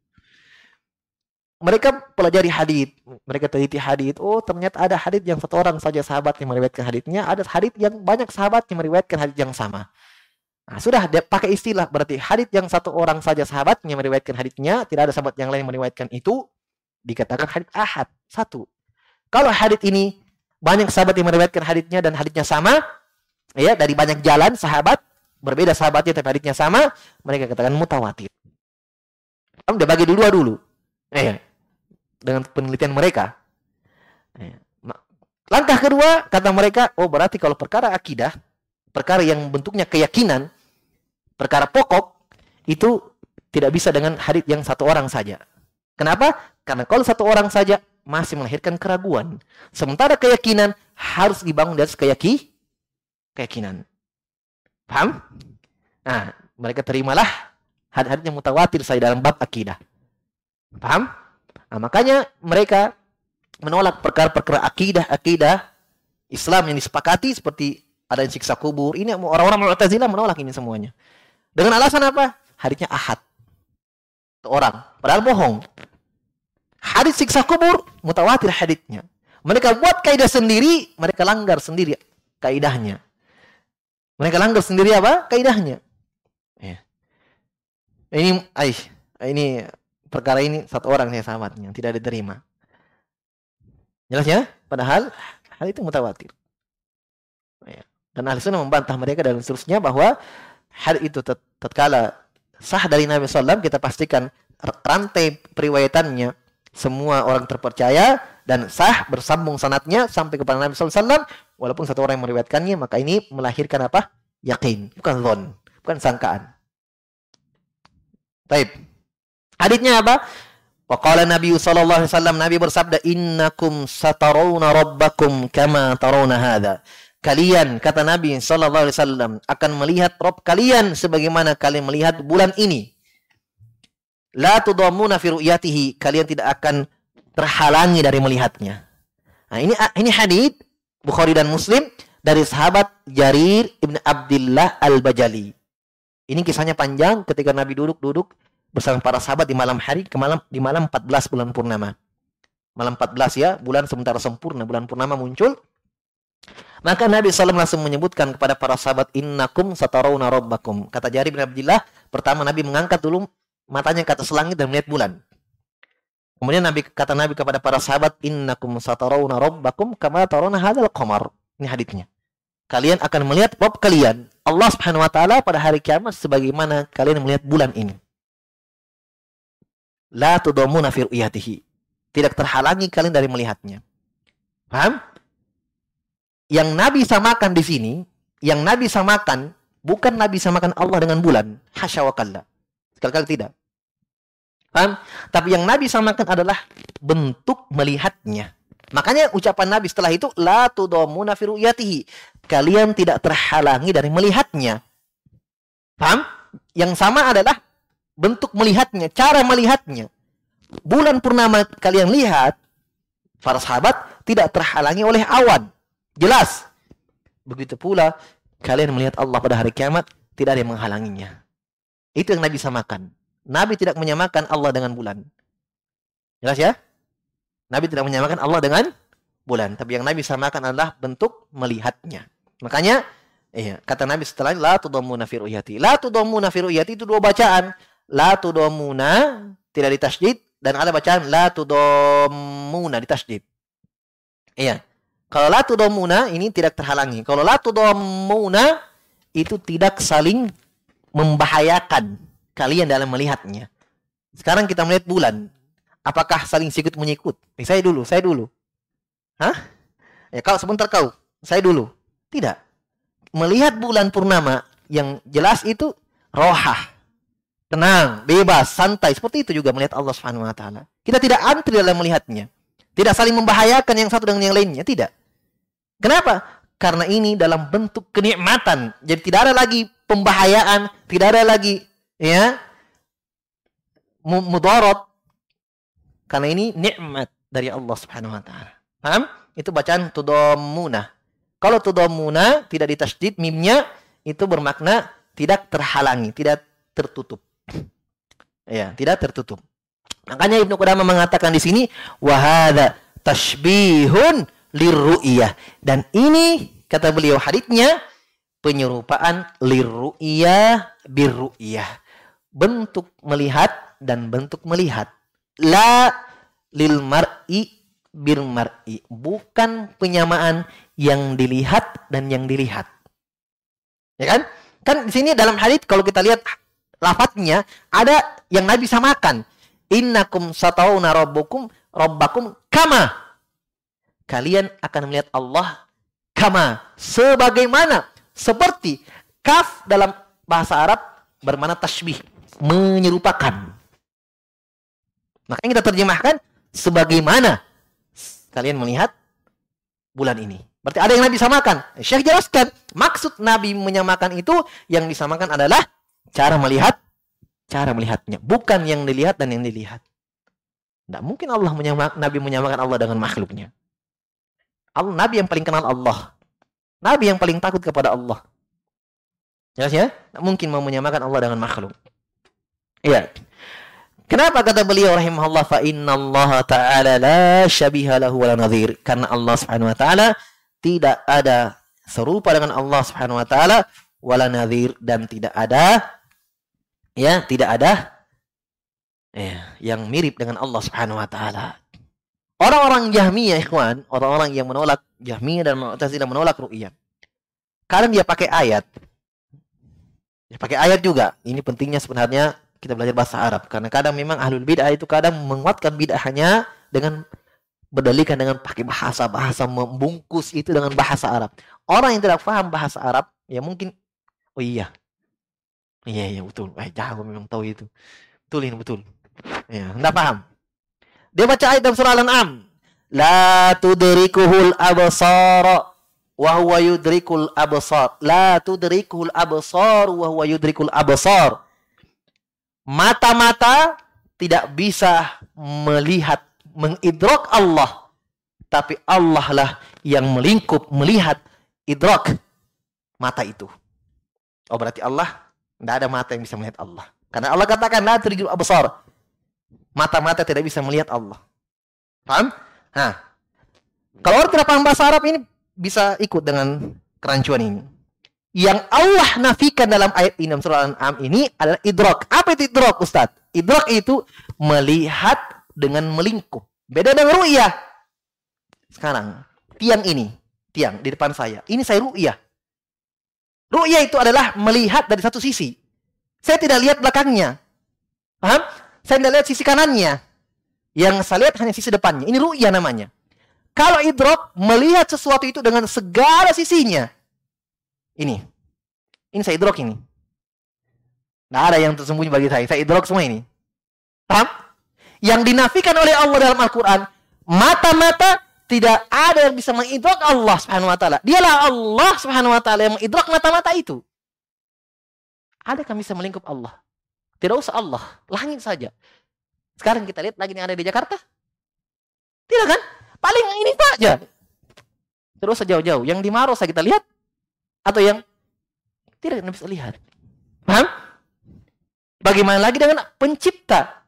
Mereka pelajari hadis, mereka teliti hadis. Oh, ternyata ada hadis yang satu orang saja sahabat yang meriwayatkan hadisnya, ada hadis yang banyak sahabat yang meriwayatkan hadis yang sama. Nah, sudah pakai istilah berarti hadit yang satu orang saja sahabatnya meriwayatkan haditnya, tidak ada sahabat yang lain meriwayatkan itu, dikatakan hadit ahad satu. Kalau hadit ini banyak sahabat yang meriwayatkan haditnya dan haditnya sama, ya dari banyak jalan sahabat berbeda sahabatnya tapi haditnya sama, mereka katakan mutawatir. Kamu udah bagi dua dulu, ya, dengan penelitian mereka. Ya. Langkah kedua kata mereka, oh berarti kalau perkara akidah, perkara yang bentuknya keyakinan, perkara pokok itu tidak bisa dengan hadis yang satu orang saja. Kenapa? Karena kalau satu orang saja masih melahirkan keraguan. Sementara keyakinan harus dibangun dari keyaki, keyakinan. Paham? Nah, mereka terimalah hadis-hadis yang mutawatir saya dalam bab akidah. Paham? Nah, makanya mereka menolak perkara-perkara akidah, akidah Islam yang disepakati seperti ada yang siksa kubur. Ini orang-orang Mu'tazilah menolak ini semuanya. Dengan alasan apa? Hadisnya ahad. Orang. Padahal bohong. Hadis siksa kubur, mutawatir hadisnya. Mereka buat kaidah sendiri, mereka langgar sendiri kaidahnya. Mereka langgar sendiri apa? Kaidahnya. Ya. Ini, ay, ini perkara ini satu orang saya sahabatnya, tidak diterima. Jelas ya? Padahal hal itu mutawatir. Ya. Dan ahli sunnah membantah mereka dan seterusnya bahwa hal itu tatkala sah dari Nabi SAW kita pastikan rantai periwayatannya semua orang terpercaya dan sah bersambung sanatnya sampai kepada Nabi SAW walaupun satu orang yang meriwayatkannya maka ini melahirkan apa? Yakin. Bukan zon bukan sangkaan. Taib hadisnya apa? Waqala Nabi sallallahu alaihi wasallam Nabi bersabda innakum satarawna rabbakum kama tarawna hadha. Kalian kata Nabi sallallahu alaihi wasallam akan melihat Rob kalian sebagaimana kalian melihat bulan ini. La tudammuna fi ru'yatihi, kalian tidak akan terhalangi dari melihatnya. Nah, ini ini hadis Bukhari dan Muslim dari sahabat Jarir Ibn Abdullah Al-Bajali. Ini kisahnya panjang ketika Nabi duduk-duduk bersama para sahabat di malam hari ke malam di malam 14 bulan purnama. Malam 14 ya, bulan sementara sempurna, bulan purnama muncul maka Nabi SAW langsung menyebutkan kepada para sahabat, Innakum satarawna rabbakum. Kata Jari bin Abdullah, pertama Nabi mengangkat dulu matanya ke atas langit dan melihat bulan. Kemudian Nabi kata Nabi kepada para sahabat, "Innakum satarawna rabbakum kama tarawna hadzal qamar." Ini hadisnya. Kalian akan melihat Rabb kalian, Allah Subhanahu wa taala pada hari kiamat sebagaimana kalian melihat bulan ini. La tudamuna fi ru'yatihi. Tidak terhalangi kalian dari melihatnya. Paham? Yang Nabi samakan di sini, yang Nabi samakan bukan Nabi samakan Allah dengan bulan, hasya wa kalla. Sekali-kali tidak. Paham? Tapi yang Nabi samakan adalah bentuk melihatnya. Makanya ucapan Nabi setelah itu la tudamuna fi ru'yatihi. Kalian tidak terhalangi dari melihatnya. Paham? Yang sama adalah bentuk melihatnya, cara melihatnya. Bulan purnama kalian lihat, para sahabat tidak terhalangi oleh awan. Jelas. Begitu pula kalian melihat Allah pada hari kiamat, tidak ada yang menghalanginya. Itu yang Nabi samakan. Nabi tidak menyamakan Allah dengan bulan. Jelas ya? Nabi tidak menyamakan Allah dengan bulan. Tapi yang Nabi samakan adalah bentuk melihatnya. Makanya, iya, kata Nabi setelah la tudammuna fi ru'yati. La tudammuna fi ru'yati itu dua bacaan. La tudammuna tidak ditasydid dan ada bacaan la tudammuna ditasydid. Iya. Kalau la tudammuna ini tidak terhalangi. Kalau la tudammuna itu tidak saling membahayakan kalian dalam melihatnya. Sekarang kita melihat bulan. Apakah saling sikut menyikut? Eh, saya dulu, saya dulu. Hah? Ya kau sebentar kau, saya dulu. Tidak. Melihat bulan purnama yang jelas itu rohah. Tenang, bebas, santai. Seperti itu juga melihat Allah Subhanahu wa taala. Kita tidak antri dalam melihatnya. Tidak saling membahayakan yang satu dengan yang lainnya, tidak. Kenapa? Karena ini dalam bentuk kenikmatan. Jadi tidak ada lagi pembahayaan, tidak ada lagi ya mudarat karena ini nikmat dari Allah Subhanahu wa taala. Paham? Itu bacaan tudammuna. Kalau tudammuna tidak ditasydid mimnya itu bermakna tidak terhalangi, tidak tertutup. Ya, tidak tertutup. Makanya Ibnu Qudamah mengatakan di sini wahada tashbihun lirru'iyah dan ini kata beliau haditsnya penyerupaan lirru'iyah birru'iyah bentuk melihat dan bentuk melihat. La lil mar'i bir mar'i. Bukan penyamaan yang dilihat dan yang dilihat. Ya kan? Kan di sini dalam hadis kalau kita lihat lafadznya ada yang Nabi samakan. Innakum satawna rabbukum rabbakum kama. Kalian akan melihat Allah kama. Sebagaimana. Seperti kaf dalam bahasa Arab bermana tasbih menyerupakan. Makanya kita terjemahkan sebagaimana kalian melihat bulan ini. Berarti ada yang Nabi samakan. Syekh jelaskan, maksud Nabi menyamakan itu yang disamakan adalah cara melihat, cara melihatnya, bukan yang dilihat dan yang dilihat. Tidak mungkin Allah menyamak, Nabi menyamakan Allah dengan makhluknya. Allah, Nabi yang paling kenal Allah. Nabi yang paling takut kepada Allah. Jelas ya? Tidak mungkin mau menyamakan Allah dengan makhluk. Iya. Kenapa kata beliau rahimahullah fa innallaha ta'ala la syabiha lahu wa la? Karena Allah Subhanahu wa taala tidak ada serupa dengan Allah Subhanahu wa taala wala nadhir dan tidak ada ya, tidak ada ya, yang mirip dengan Allah Subhanahu wa taala. Orang-orang Jahmiyah, ikhwan, orang-orang yang menolak Jahmiyah dan Mu'tazilah menolak ru'yah. Kadang dia pakai ayat. Dia pakai ayat juga. Ini pentingnya sebenarnya kita belajar bahasa Arab karena kadang memang ahlul bid'ah itu kadang menguatkan bid'ahnya dengan berdalikan dengan pakai bahasa bahasa membungkus itu dengan bahasa Arab. Orang yang tidak paham bahasa Arab ya mungkin oh iya. Iya iya betul. Eh jago memang tahu itu. Betul ini betul. Ya, enggak paham. Dia baca ayat dalam surah Al-An'am. La tudrikuhul absar wa huwa yudrikul absar. La tudrikuhul absar wa huwa yudrikul absar mata-mata tidak bisa melihat mengidrok Allah. Tapi Allah lah yang melingkup melihat idrok mata itu. Oh berarti Allah tidak ada mata yang bisa melihat Allah. Karena Allah katakan la tudrikul absar. Mata-mata tidak bisa melihat Allah. Paham? Nah kalau orang tidak paham bahasa Arab ini bisa ikut dengan kerancuan ini Yang Allah nafikan dalam ayat ini surah Al-An'am ini adalah idrok. Apa itu idrok, Ustaz? Idrok itu melihat dengan melingkup. Beda dengan ru'yah. Sekarang, tiang ini, tiang di depan saya. Ini saya ru'yah. Ru'yah itu adalah melihat dari satu sisi. Saya tidak lihat belakangnya. Paham? Saya tidak lihat sisi kanannya. Yang saya lihat hanya sisi depannya. Ini ru'yah namanya. Kalau idrok, melihat sesuatu itu dengan segala sisinya. Ini. Ini saya idrok ini. Tidak ada yang tersembunyi bagi saya. Saya idrok semua ini. Paham? Yang dinafikan oleh Allah dalam Al-Quran. Mata-mata tidak ada yang bisa mengidrok Allah Subhanahu wa taala. Dialah Allah Subhanahu wa taala yang mengidrok mata-mata itu. Ada yang bisa melingkup Allah? Tidak usah Allah, langit saja. Sekarang kita lihat lagi yang ada di Jakarta. Tidak kan? Paling ini saja. Terus sejauh-jauh. Yang di Maros kita lihat. Atau yang tidak bisa lihat. Paham? Bagaimana lagi dengan pencipta?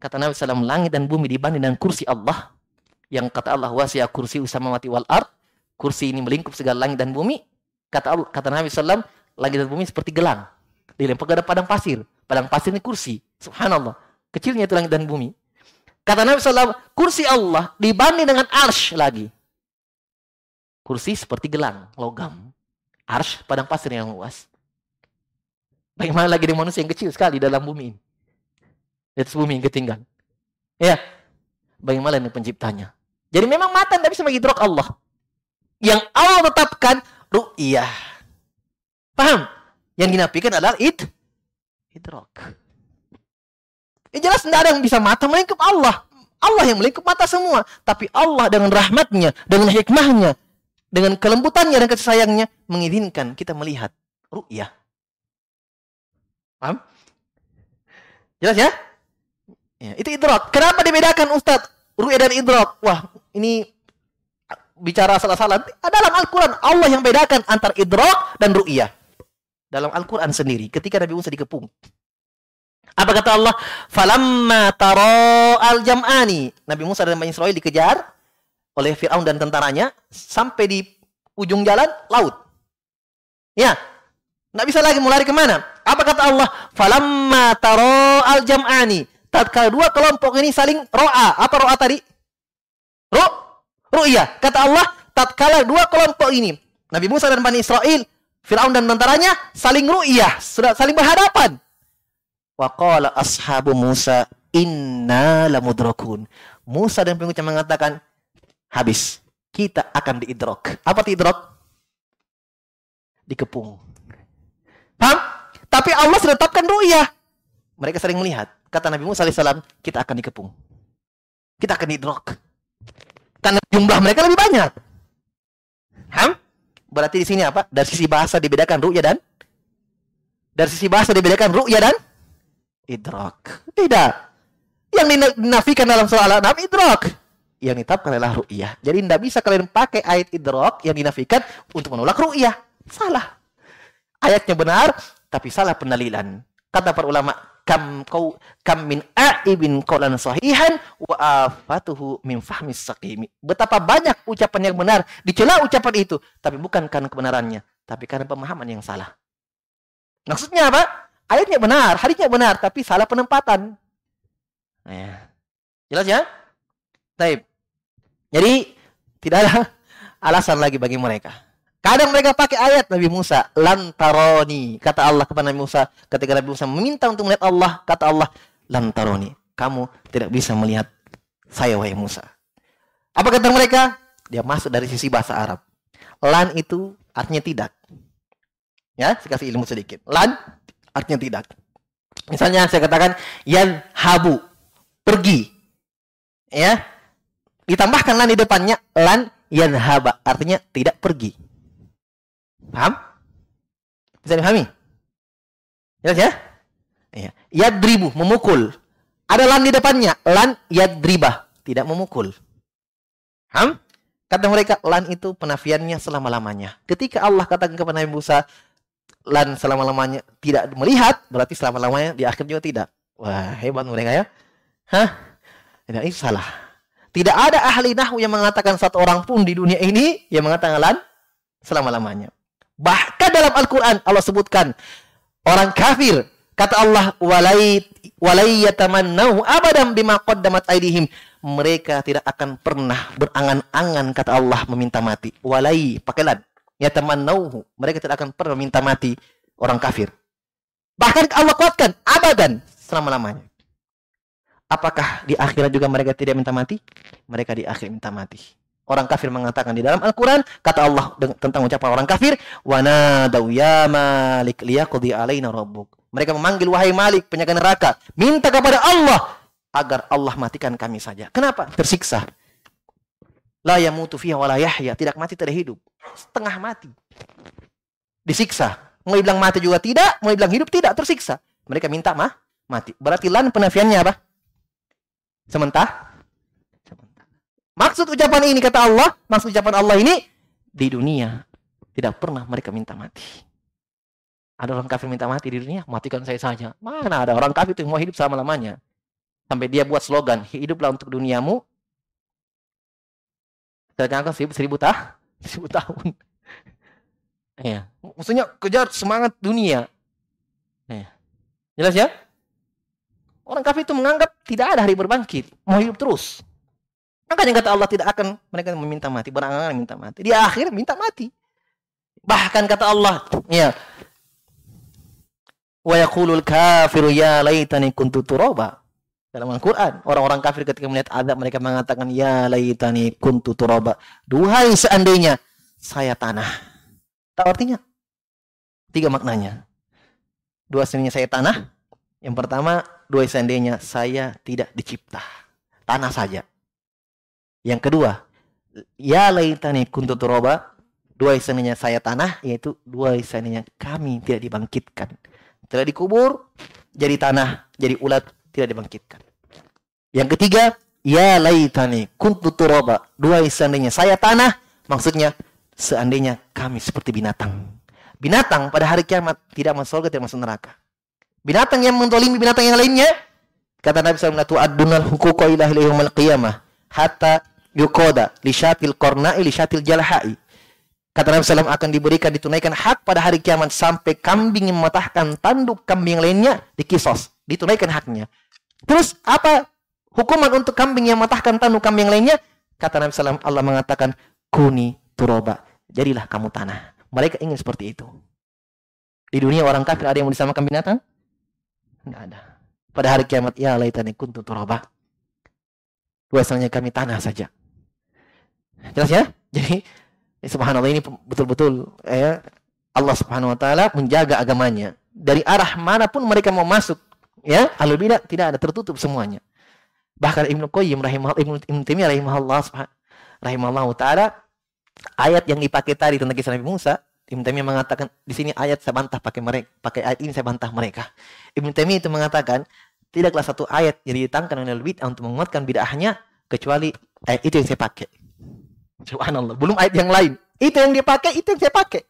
Kata Nabi SAW, langit dan bumi dibanding dengan kursi Allah. Yang kata Allah, wasiya kursi mati wal ard. Kursi ini melingkup segala langit dan bumi. Kata Allah, kata Nabi SAW, langit dan bumi seperti gelang. Dilempar ke padang pasir. Padang pasir ini kursi. Subhanallah. Kecilnya itu langit dan bumi. Kata Nabi SAW, kursi Allah dibanding dengan arsh lagi. Kursi seperti gelang, logam. Arsh, padang pasir yang luas. Bagaimana lagi dengan manusia yang kecil sekali dalam bumi ini. Di atas bumi yang ketinggalan. Ya. Bagaimana dengan penciptanya. Jadi memang mata tidak bisa mengidrok Allah. Yang Allah tetapkan ru'iyah. Paham? Yang dinafikan adalah id idrok. Ya jelas tidak ada yang bisa mata melingkup Allah. Allah yang melingkup mata semua. Tapi Allah dengan rahmatnya, dengan hikmahnya, dengan kelembutannya dan kasih sayangnya, mengizinkan kita melihat ru'yah. Paham? Jelas ya? ya itu idrok. Kenapa dibedakan Ustadz? Ru'yah dan idrok. Wah, ini bicara salah-salah. Dalam Al-Quran, Allah yang bedakan antara idrok dan ru'yah. Dalam Al-Quran sendiri, ketika Nabi Musa dikepung. Apa kata Allah? Falamma taro al-jam'ani. Nabi Musa dan Bani Israel dikejar oleh Fir'aun dan tentaranya sampai di ujung jalan laut. Ya. Nggak bisa lagi mulai ke mana? Apa kata Allah? Falamma taro al-jam'ani. Tatkala dua kelompok ini saling ro'a. Apa ro'a tadi? Ru? Ru'ya. Kata Allah, tatkala dua kelompok ini. Nabi Musa dan Bani Israel, Fir'aun dan tentaranya saling ru'yah. Saling berhadapan. Wa qala ashabu Musa inna lamudrakun. Musa dan pengikutnya mengatakan habis. Kita akan diidrok. Apa diidrok? Dikepung. Paham? Tapi Allah sudah tetapkan ru'yah. Mereka sering melihat. Kata Nabi Musa alaihissalam, kita akan dikepung. Kita akan diidrok. Karena jumlah mereka lebih banyak. Ham? Berarti di sini apa? Dari sisi bahasa dibedakan ru'yah dan dari sisi bahasa dibedakan ru'yah dan idrak. Tidak. Yang dinafikan dalam surah Al-An'am idrak. Yang ditetapkan adalah ru'yah. Jadi tidak bisa kalian pakai ayat idrak yang dinafikan untuk menolak ru'yah. Salah. Ayatnya benar, tapi salah penalilan. Kata para ulama, kam kau kam min a'ibin qawlan sahihan wa afatuhu min fahmis saqimi. Betapa banyak ucapan yang benar dicela ucapan itu, tapi bukan karena kebenarannya, tapi karena pemahaman yang salah. Maksudnya apa? Ayatnya benar, hadisnya benar, tapi salah penempatan. Nah, ya. Jelas ya? Taib. Jadi tidak ada alasan lagi bagi mereka. Kadang mereka pakai ayat Nabi Musa, lantaroni. Kata Allah kepada Nabi Musa, ketika Nabi Musa meminta untuk melihat Allah, kata Allah, lantaroni. Kamu tidak bisa melihat saya, wahai Musa. Apa kata mereka? Dia masuk dari sisi bahasa Arab. Lan itu artinya tidak. Ya, saya kasih ilmu sedikit. Lan artinya tidak. Misalnya saya katakan yan habu pergi. Ya. Ditambahkan lan di depannya lan yan haba artinya tidak pergi. Paham? Bisa dipahami? Jelas ya? Ya. Yadribu memukul. Ada lan di depannya, lan yadribah, tidak memukul. Paham? Kata mereka, lan itu penafiannya selama-lamanya. Ketika Allah katakan kepada Nabi Musa, lan selama-lamanya tidak melihat, berarti selama-lamanya di akhir juga tidak. Wah, hebat mereka ya. Hah? Ini salah. Tidak ada ahli nahu yang mengatakan satu orang pun di dunia ini yang mengatakan selama-lamanya. Bahkan dalam Al-Quran Allah sebutkan orang kafir kata Allah walai bima qaddamat mereka tidak akan pernah berangan-angan kata Allah meminta mati. Walai pakai yatamannahu mereka tidak akan pernah meminta mati orang kafir. Bahkan Allah kuatkan abadan selama-lamanya Apakah di akhirat juga mereka tidak minta mati? Mereka di akhir minta mati. Orang kafir mengatakan di dalam Al-Quran, kata Allah tentang ucapan orang kafir, Wana ya malik liyakudi alaina rabbuk. Mereka memanggil, wahai malik, penyakit neraka, minta kepada Allah, agar Allah matikan kami saja. Kenapa? Tersiksa. La yamutu fiha wa la yahya. Tidak mati, tidak hidup. Setengah mati. Disiksa. Mau bilang mati juga tidak, mau bilang hidup tidak, tersiksa. Mereka minta mah mati. Berarti lan penafiannya apa? Sementara Maksud ucapan ini kata Allah, maksud ucapan Allah ini di dunia tidak pernah mereka minta mati. Ada orang kafir minta mati di dunia, matikan saya saja. Mana ada orang kafir itu mau hidup selama-lamanya. Sampai dia buat slogan, hiduplah untuk duniamu. Akan seribu, seribu, tah, seribu tahun. Ya. Maksudnya kejar semangat dunia. Ya. Jelas ya? Orang kafir itu menganggap tidak ada hari berbangkit. Mau hidup terus. Makanya kata Allah tidak akan mereka meminta mati, berangan minta mati. Di akhir minta mati. Bahkan kata Allah, ya. Wa yaqulul kafiru ya laitani kuntu turaba. Dalam Al-Qur'an, orang-orang kafir ketika melihat adab mereka mengatakan ya laitani kuntu turaba. Duhai seandainya saya tanah. Tahu artinya? Tiga maknanya. Dua seandainya saya tanah. Yang pertama, dua seandainya saya tidak dicipta. Tanah saja. Yang kedua, ya laitani kuntu turoba, dua isaninya saya tanah, yaitu dua isaninya kami tidak dibangkitkan. Tidak dikubur, jadi tanah, jadi ulat, tidak dibangkitkan. Yang ketiga, ya laitani kuntu turoba, dua isaninya saya tanah, maksudnya seandainya kami seperti binatang. Binatang pada hari kiamat tidak masuk surga, tidak masuk neraka. Binatang yang mentolimi binatang yang lainnya, kata Nabi SAW, adunal hukuka ilahi qiyamah hatta yukoda li syatil korna'i li syatil jalhai. Kata Nabi SAW akan diberikan ditunaikan hak pada hari kiamat sampai kambing yang mematahkan tanduk kambing lainnya dikisos, ditunaikan haknya. Terus apa hukuman untuk kambing yang mematahkan tanduk kambing lainnya? Kata Nabi SAW Allah mengatakan kuni turoba. Jadilah kamu tanah. Mereka ingin seperti itu. Di dunia orang kafir ada yang mau disamakan binatang? Tidak ada. Pada hari kiamat, ya laitani kuntu turoba. Biasanya kami tanah saja. Jelas ya? Jadi subhanallah ini betul-betul ya Allah Subhanahu wa taala menjaga agamanya. Dari arah mana pun mereka mau masuk, ya, alul bidah tidak ada tertutup semuanya. Bahkan Ibnu Qayyim rahimahullah Ibnu Ibnu Taimiyah rahimahullah rahimahullah taala ayat yang dipakai tadi tentang kisah Nabi Musa, Ibnu Taimiyah mengatakan di sini ayat saya bantah pakai mereka, pakai ayat ini saya bantah mereka. Ibnu Taimiyah itu mengatakan tidaklah satu ayat yang ditangkan oleh bid'ah untuk menguatkan bid'ahnya kecuali ayat itu yang saya pakai. Subhanallah. Belum ayat yang lain. Itu yang dia pakai, itu yang saya pakai.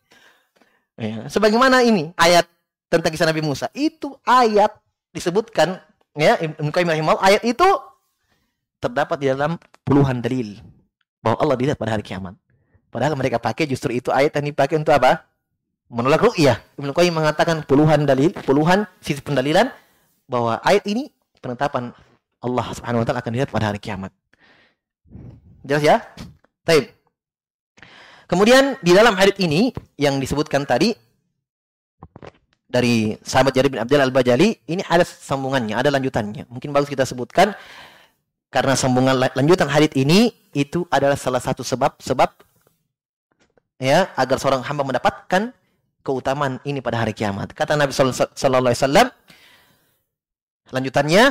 Ya. Sebagaimana ini ayat tentang kisah Nabi Musa. Itu ayat disebutkan ya Ibnu Qayyim ayat itu terdapat di dalam puluhan dalil bahwa Allah dilihat pada hari kiamat. Padahal mereka pakai justru itu ayat yang dipakai untuk apa? Menolak ru'yah. Ibnu Qayyim mengatakan puluhan dalil, puluhan sisi pendalilan bahwa ayat ini penetapan Allah Subhanahu wa taala akan dilihat pada hari kiamat. Jelas ya? Taib. Kemudian di dalam hadis ini yang disebutkan tadi dari sahabat Jarir bin Abdul Al-Bajali, ini ada sambungannya, ada lanjutannya. Mungkin bagus kita sebutkan karena sambungan lanjutan hadis ini itu adalah salah satu sebab sebab ya agar seorang hamba mendapatkan keutamaan ini pada hari kiamat. Kata Nabi sallallahu alaihi wasallam lanjutannya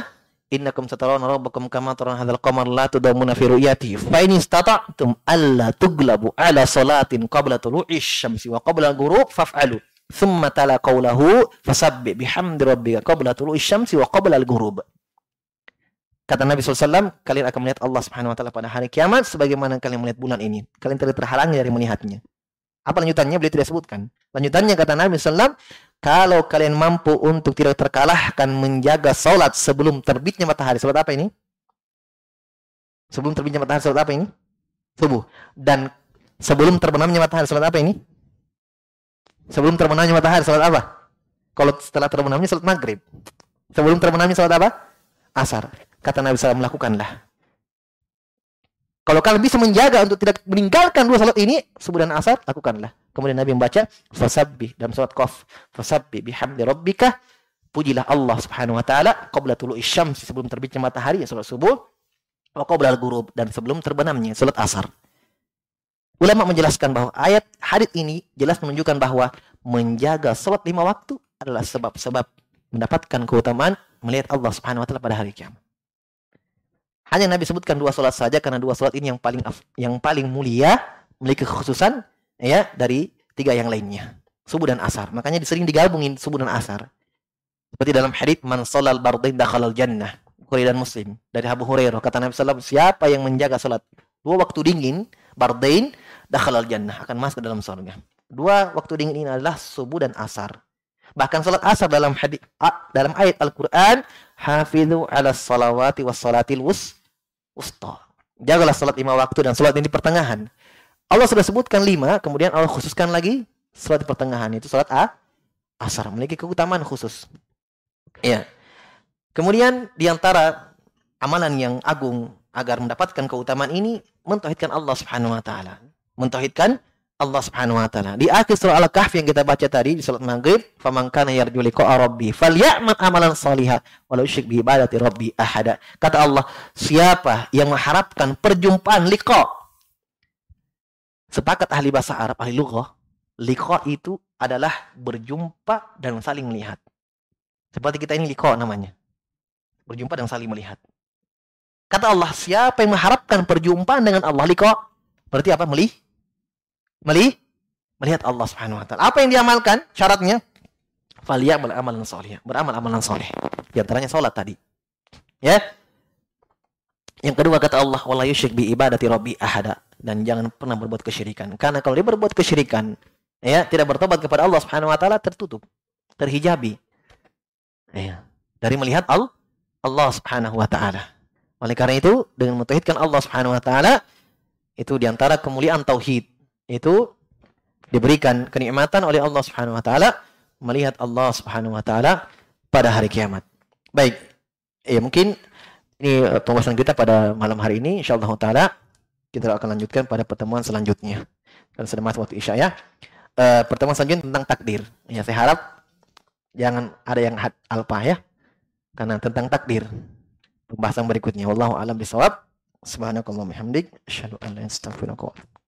innakum satarawna rabbakum kama tarawna hadzal qamar la tudamuna fi ru'yati fa in istata'tum alla tuglabu ala salatin qabla tulu'i syamsi wa qabla ghurub faf'alu thumma tala qawlahu fasabbih bihamdi rabbika qabla tulu'i syamsi wa qabla al-ghurub Kata Nabi SAW, kalian akan melihat Allah Subhanahu Wa Taala pada hari kiamat, sebagaimana kalian melihat bulan ini. Kalian tidak terhalangi dari melihatnya. Apa lanjutannya? Beliau tidak sebutkan. Lanjutannya kata Nabi SAW, kalau kalian mampu untuk tidak terkalahkan menjaga salat sebelum terbitnya matahari. Salat apa ini? Sebelum terbitnya matahari salat apa ini? Subuh. Dan sebelum terbenamnya matahari salat apa ini? Sebelum terbenamnya matahari salat apa? Kalau setelah terbenamnya salat maghrib. Sebelum terbenamnya salat apa? Asar. Kata Nabi SAW melakukanlah. Kalau kalian bisa menjaga untuk tidak meninggalkan dua salat ini, subuh dan asar, lakukanlah. Kemudian Nabi membaca fasabbih dalam surat Qaf, fasabbih bihamdi rabbika pujilah Allah Subhanahu wa taala qabla tulu'i syamsi sebelum terbitnya matahari ya salat subuh wa qabla al-ghurub dan sebelum terbenamnya salat asar. Ulama menjelaskan bahwa ayat hadis ini jelas menunjukkan bahwa menjaga salat lima waktu adalah sebab-sebab mendapatkan keutamaan melihat Allah Subhanahu wa taala pada hari kiamat. Hanya Nabi sebutkan dua salat saja karena dua salat ini yang paling yang paling mulia, memiliki kekhususan ya dari tiga yang lainnya. Subuh dan asar. Makanya disering digabungin subuh dan asar. Seperti dalam hadits man shalal bardain dakhalal jannah. Bukhari dan Muslim dari Abu Hurairah kata Nabi sallallahu siapa yang menjaga salat dua waktu dingin bardain dakhalal jannah akan masuk ke dalam surga. Dua waktu dingin ini adalah subuh dan asar. Bahkan salat asar dalam hadis dalam ayat Al-Qur'an hafizu ala salawati was salatil wus usta. Jagalah salat lima waktu dan salat ini di pertengahan. Allah sudah sebutkan lima, kemudian Allah khususkan lagi salat di pertengahan itu salat A, asar memiliki keutamaan khusus. Ya. Kemudian di antara amalan yang agung agar mendapatkan keutamaan ini mentauhidkan Allah Subhanahu wa taala. Mentauhidkan Allah Subhanahu wa taala. Di akhir surah Al-Kahfi yang kita baca tadi di salat Maghrib, "Faman kana yarju liqa'a rabbi falyamal amalan shaliha walau yusyrik bi ibadati rabbi ahada." Kata Allah, siapa yang mengharapkan perjumpaan liqa? Sepakat ahli bahasa Arab, ahli lughah, liqa itu adalah berjumpa dan saling melihat. Seperti kita ini liqa namanya. Berjumpa dan saling melihat. Kata Allah, siapa yang mengharapkan perjumpaan dengan Allah liqa? Berarti apa? Melih Meli melihat Allah Subhanahu wa taala. Apa yang diamalkan? Syaratnya falyamal amalan salih. Beramal amalan saleh. Di antaranya salat tadi. Ya. Yang kedua kata Allah, "Wala yusyrik bi ibadati rabbi ahada." Dan jangan pernah berbuat kesyirikan. Karena kalau dia berbuat kesyirikan, ya, tidak bertobat kepada Allah Subhanahu wa taala tertutup, terhijabi. Ya. Dari melihat Allah, Allah Subhanahu wa taala. Oleh karena itu, dengan mentauhidkan Allah Subhanahu wa taala, itu di antara kemuliaan tauhid itu diberikan kenikmatan oleh Allah Subhanahu wa taala melihat Allah Subhanahu wa taala pada hari kiamat. Baik. Ya mungkin ini eh, pembahasan kita pada malam hari ini insyaallah taala kita akan lanjutkan pada pertemuan selanjutnya. Dan sudah masuk waktu Isya ya. E, pertemuan selanjutnya tentang takdir. Ya saya harap jangan ada yang alpa ya. Karena tentang takdir. Pembahasan berikutnya wallahu alam bisawab. Subhanakallahumma hamdik asyhadu an la ilaha illa anta